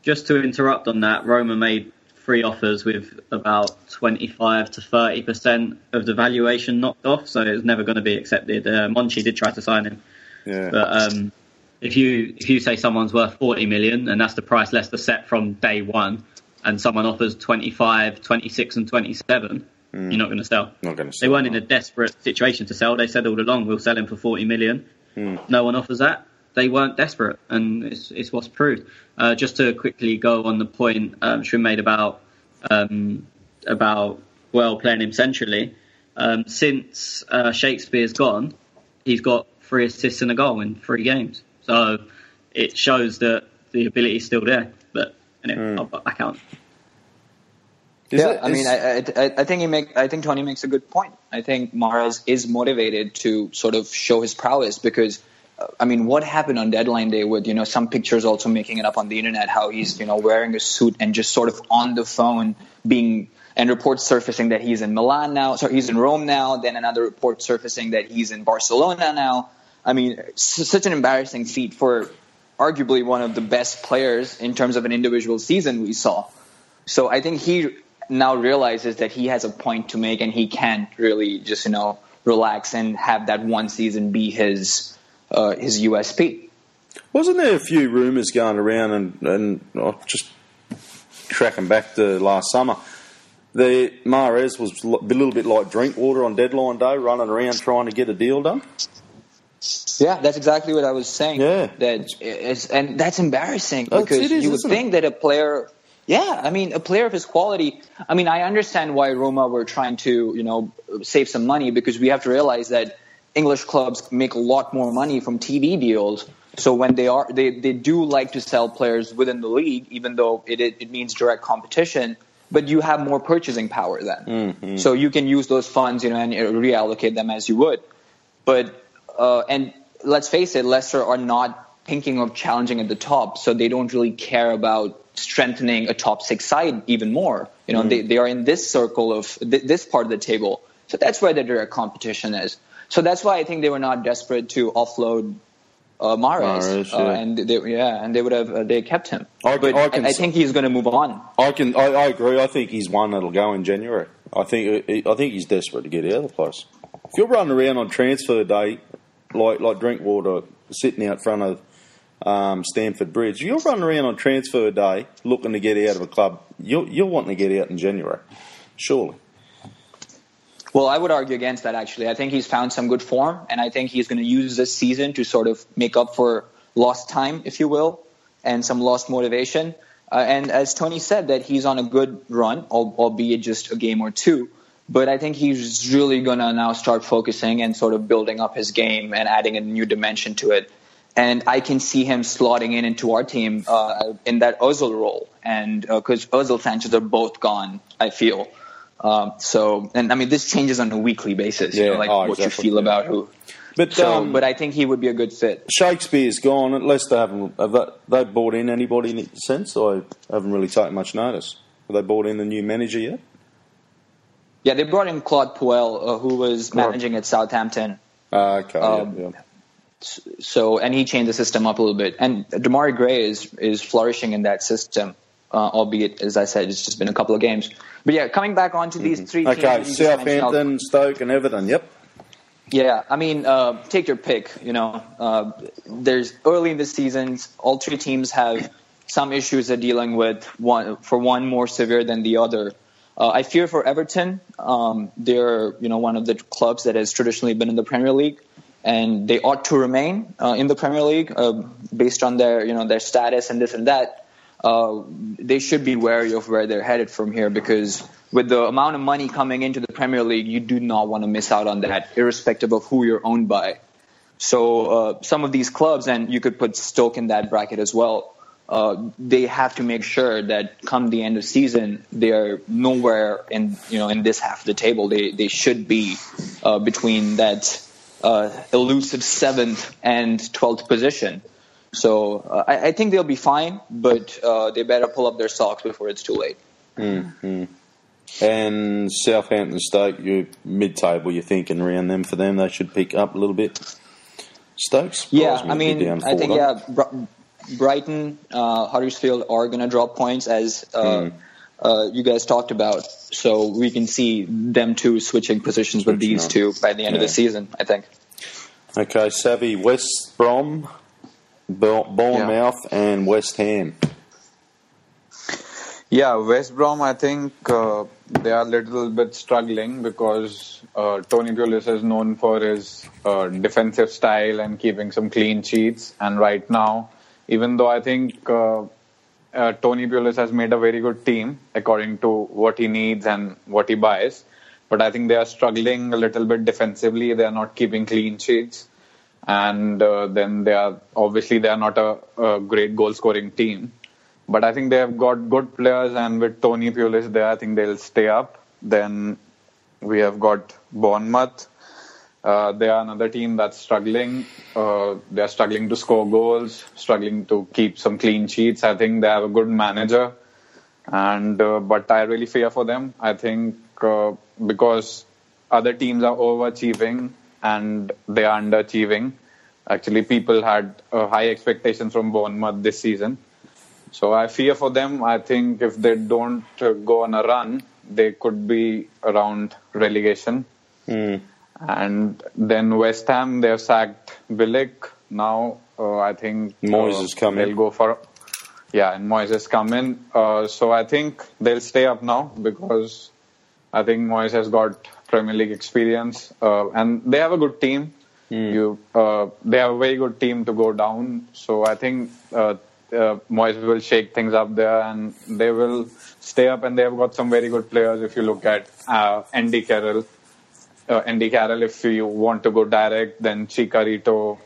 Just to interrupt on that, Roma made three offers with about 25 to 30 percent of the valuation knocked off, so it was never going to be accepted. Uh, Monchi did try to sign him, Yeah. but um, if you if you say someone's worth 40 million and that's the price Leicester set from day one, and someone offers 25, 26, and 27, you're not going to sell. Not going to. sell. They weren't in a desperate situation to sell. They said all along, we'll sell him for 40 million. No one offers that. They weren't desperate, and it's, it's what's proved. Uh, just to quickly go on the point um, Shrim made about um, about well playing him centrally. Um, since uh, Shakespeare's gone, he's got three assists and a goal in three games. So it shows that the ability is still there. But anyway, I'll back out. Is yeah, it- I mean, I, I, I think he make, I think Tony makes a good point. I think Mahrez is motivated to sort of show his prowess because, uh, I mean, what happened on deadline day with you know some pictures also making it up on the internet how he's you know wearing a suit and just sort of on the phone being and reports surfacing that he's in Milan now, sorry, he's in Rome now. Then another report surfacing that he's in Barcelona now. I mean, such an embarrassing feat for arguably one of the best players in terms of an individual season we saw. So I think he now realizes that he has a point to make and he can't really just, you know, relax and have that one season be his uh, his USP. Wasn't there a few rumours going around, and and oh, just tracking back to last summer, the Mahrez was a little bit like Drinkwater on deadline day, running around trying to get a deal done. Yeah, that's exactly what I was saying. Yeah. that is, and that's embarrassing because is, you would isn't it? think that a player. Yeah, I mean, a player of his quality. I mean, I understand why Roma were trying to, you know, save some money because we have to realize that English clubs make a lot more money from TV deals. So when they are, they, they do like to sell players within the league, even though it it, it means direct competition. But you have more purchasing power then, Mm-hmm. so you can use those funds, you know, and reallocate them as you would. But uh, and let's face it, Leicester are not thinking of challenging at the top, so they don't really care about strengthening a top six side even more. You know, they, they are in this circle of th- this part of the table, so that's where the direct competition is. So that's why I think they were not desperate to offload uh, Mahrez, Mahrez, uh, yeah. and they, yeah, and they would have uh, they kept him. I but I I, think he's going to move on. I can, I, I agree. I think he's one that'll go in January. I think, I think he's desperate to get out of the place. If you're running around on transfer day, like like Drinkwater sitting out front of um, Stamford Bridge, you're running around on transfer day looking to get out of a club. You're, you're wanting to get out in January, surely. Well, I would argue against that actually. I think he's found some good form, and I think he's going to use this season to sort of make up for lost time, if you will, and some lost motivation. Uh, and as Tony said, that he's on a good run, al- albeit just a game or two. But I think he's really going to now start focusing and sort of building up his game and adding a new dimension to it. And I can see him slotting in into our team uh, in that Ozil role, and because Ozil Sanchez are both gone, I feel. Um, so, and I mean, this changes on a weekly basis, you Yeah, know, like oh, what exactly, you feel yeah. about who. But So, um, but I think he would be a good fit. Shakespeare's gone. At least they haven't. Have they, they brought in anybody since? I haven't really taken much notice. Have they brought in the new manager yet? Yeah, they brought in Claude Puel, uh, who was Claude. managing at Southampton. Ah, okay. Um, yeah, yeah. So, and he changed the system up a little bit. And Demarai Gray is is flourishing in that system, uh, albeit, as I said, it's just been a couple of games. But yeah, coming back onto these three teams. Mm-hmm. Okay, that you just mentioned, I'll- Southampton, Stoke, and Everton. Yep. Yeah, I mean, uh, take your pick. You know, uh, there's early in the season, all three teams have some issues they're dealing with. One for one more severe than the other. Uh, I fear for Everton. Um, they're you know one of the clubs that has traditionally been in the Premier League, and they ought to remain uh, in the Premier League uh, based on their you know their status and this and that. Uh, they should be wary of where they're headed from here because with the amount of money coming into the Premier League, you do not want to miss out on that, irrespective of who you're owned by. So uh, some of these clubs, and you could put Stoke in that bracket as well. Uh, they have to make sure that come the end of season, they are nowhere in you know in this half of the table. They they should be uh, between that uh, elusive seventh and twelfth position. So uh, I, I think they'll be fine, but uh, they better pull up their socks before it's too late. Hmm. And Southampton, Stoke, you mid-table. You're thinking around them for them. They should pick up a little bit. Stokes. Yeah, I mean, I think yeah, Br- Brighton, uh, Huddersfield are going to drop points as uh, uh, you guys talked about. So we can see them two switching positions with these on. two by the end of the season. I think. Okay, Savvy, West Brom, Bur- Bournemouth, and West Ham. Yeah, West Brom, I think uh, they are a little bit struggling because uh, Tony Pulis is known for his uh, defensive style and keeping some clean sheets. And right now, even though I think uh, uh, Tony Pulis has made a very good team according to what he needs and what he buys, but I think they are struggling a little bit defensively. They are not keeping clean sheets. And uh, then they are obviously they are not a, a great goal scoring team. but I think they have got good players, and with Tony Pulis there, I think they'll stay up. Then we have got Bournemouth. Uh, they are another team that's struggling. Uh, they are struggling to score goals, struggling to keep some clean sheets. I think they have a good manager, and uh, but I really fear for them. I think uh, because other teams are overachieving and they are underachieving. Actually, people had uh, high expectations from Bournemouth this season. So I fear for them. I think if they don't go on a run, they could be around relegation. Mm. And then West Ham, they've sacked Bilic. Now uh, I think Moyes uh, has come they'll in. go for yeah, and Moyes has come in. Uh, so I think they'll stay up now because I think Moyes has got Premier League experience uh, and they have a good team. You, uh, they have a very good team to go down. So I think uh, uh, Moyes will shake things up there and they will stay up. And they have got some very good players. If you look at uh, Andy Carroll, uh, Andy Carroll, if you want to go direct, then Chicharito,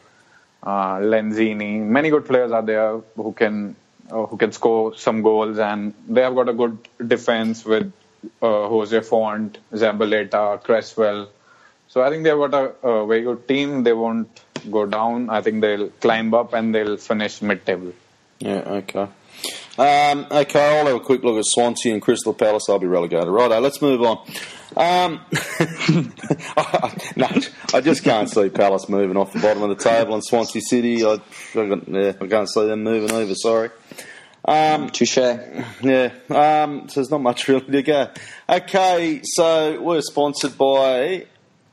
uh, Lanzini, many good players are there who can uh, who can score some goals, and they have got a good defense with uh, Jose Fonte, Zabaleta, Cresswell. So I think they've got a, a very good team. They won't go down. I think they'll climb up and they'll finish mid-table. Yeah, okay. Um, okay, I'll have a quick look at Swansea and Crystal Palace. I'll be relegated. Righto, let's move on. Um, [LAUGHS] no, I just can't see Palace moving off the bottom of the table and Swansea City. I, I, yeah, I can't see them moving either, sorry. Um, Touche. yeah, um, so there's not much [LAUGHS] really to go. Okay, so we're sponsored by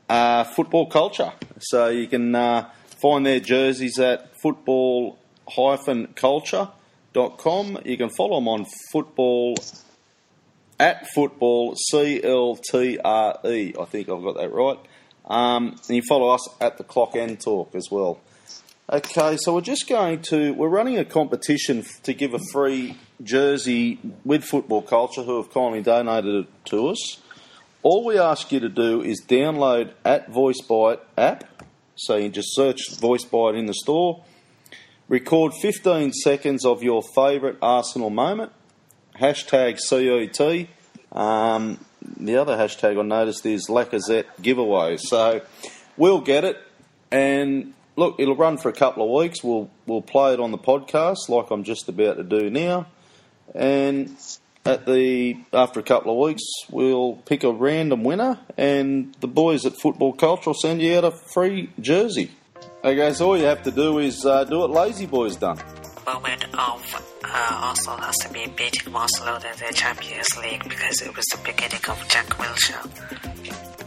uh, Football Culture. So you can uh, find their jerseys at football-culture.com. You can follow them on football at football C L T R E. I think I've got that right. Um, and you follow us at the Clock End Talk as well. Okay, so we're just going to we're running a competition to give a free jersey with Football Culture, who have kindly donated it to us. All we ask you to do is download at VoiceBite app. So you just search VoiceBite in the store. Record 15 seconds of your favourite Arsenal moment. Hashtag CET. Um, the other hashtag I noticed is Lacazette giveaway. So we'll get it, and look, it'll run for a couple of weeks. We'll we'll play it on the podcast like I'm just about to do now, and at the after a couple of weeks we'll pick a random winner, and the boys at Football Culture will send you out a free jersey. Okay, so all you have to do is uh, do what Lazy Boy's done. Uh, Arsenal has to be beating Barcelona in the Champions League because it was the beginning of Jack Wilshere.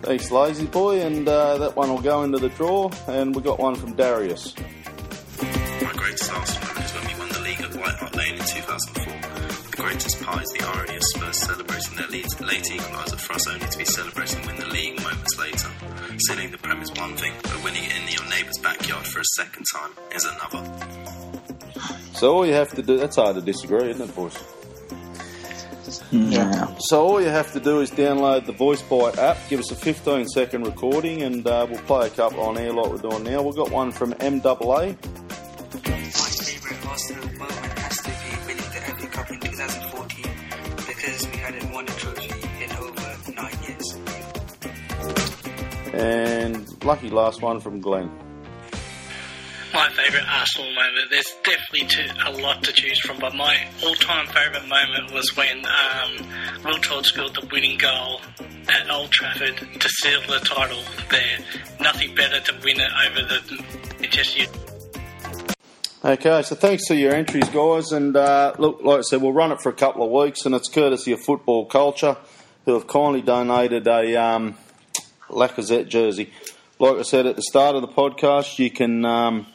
Thanks, Lazy Boy, and uh, that one will go into the draw. And we got one from Darius. My greatest Arsenal moment is when we won the league at White Hart Lane in 2004. The greatest part is the irony of Spurs celebrating their lead, late equaliser for us only to be celebrating win the league moments later. Sinning the Prem is one thing, but winning it in your neighbour's backyard for a second time is another. So all you have to do, that's hard to disagree, isn't it, boys? Yeah. So all you have to do is download the VoiceBite app, give us a 15 second recording, and uh, we'll play a couple on air like we're doing now. We've got one from MAA. My favourite Arsenal moment has to be winning the FA Cup in 2014 because we hadn't won a trophy in over nine years. And lucky last one from Glenn. My favourite Arsenal moment. There's definitely a lot to choose from, but my all-time favourite moment was when um, Wiltord scored the winning goal at Old Trafford to seal the title there. Nothing better to win it over the Manchester. Okay, so thanks for your entries, guys. And uh, look, like I said, we'll run it for a couple of weeks, and it's courtesy of Football Culture, who have kindly donated a um, Lacazette jersey. Like I said at the start of the podcast, you can um,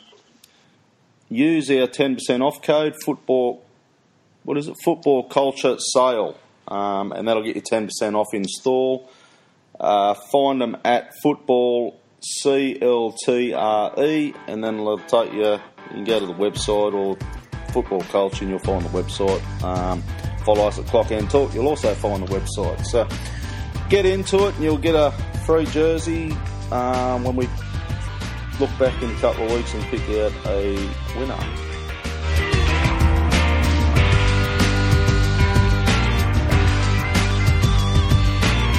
use our 10% off code, football, what is it, Football Culture Sale, um, and that'll get you 10% off in store. Uh, find them at Football C L T R E, and then it'll take you. You can go to the website or Football Culture, and you'll find the website. Um, follow us at Clock End Talk. You'll also find the website. So get into it, and you'll get a free jersey um, when we look back in a couple of weeks and pick out a winner.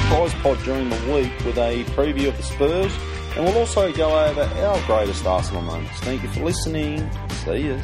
Prize pod during the week with a preview of the Spurs, and we'll also go over our greatest Arsenal moments. Thank you for listening. See you.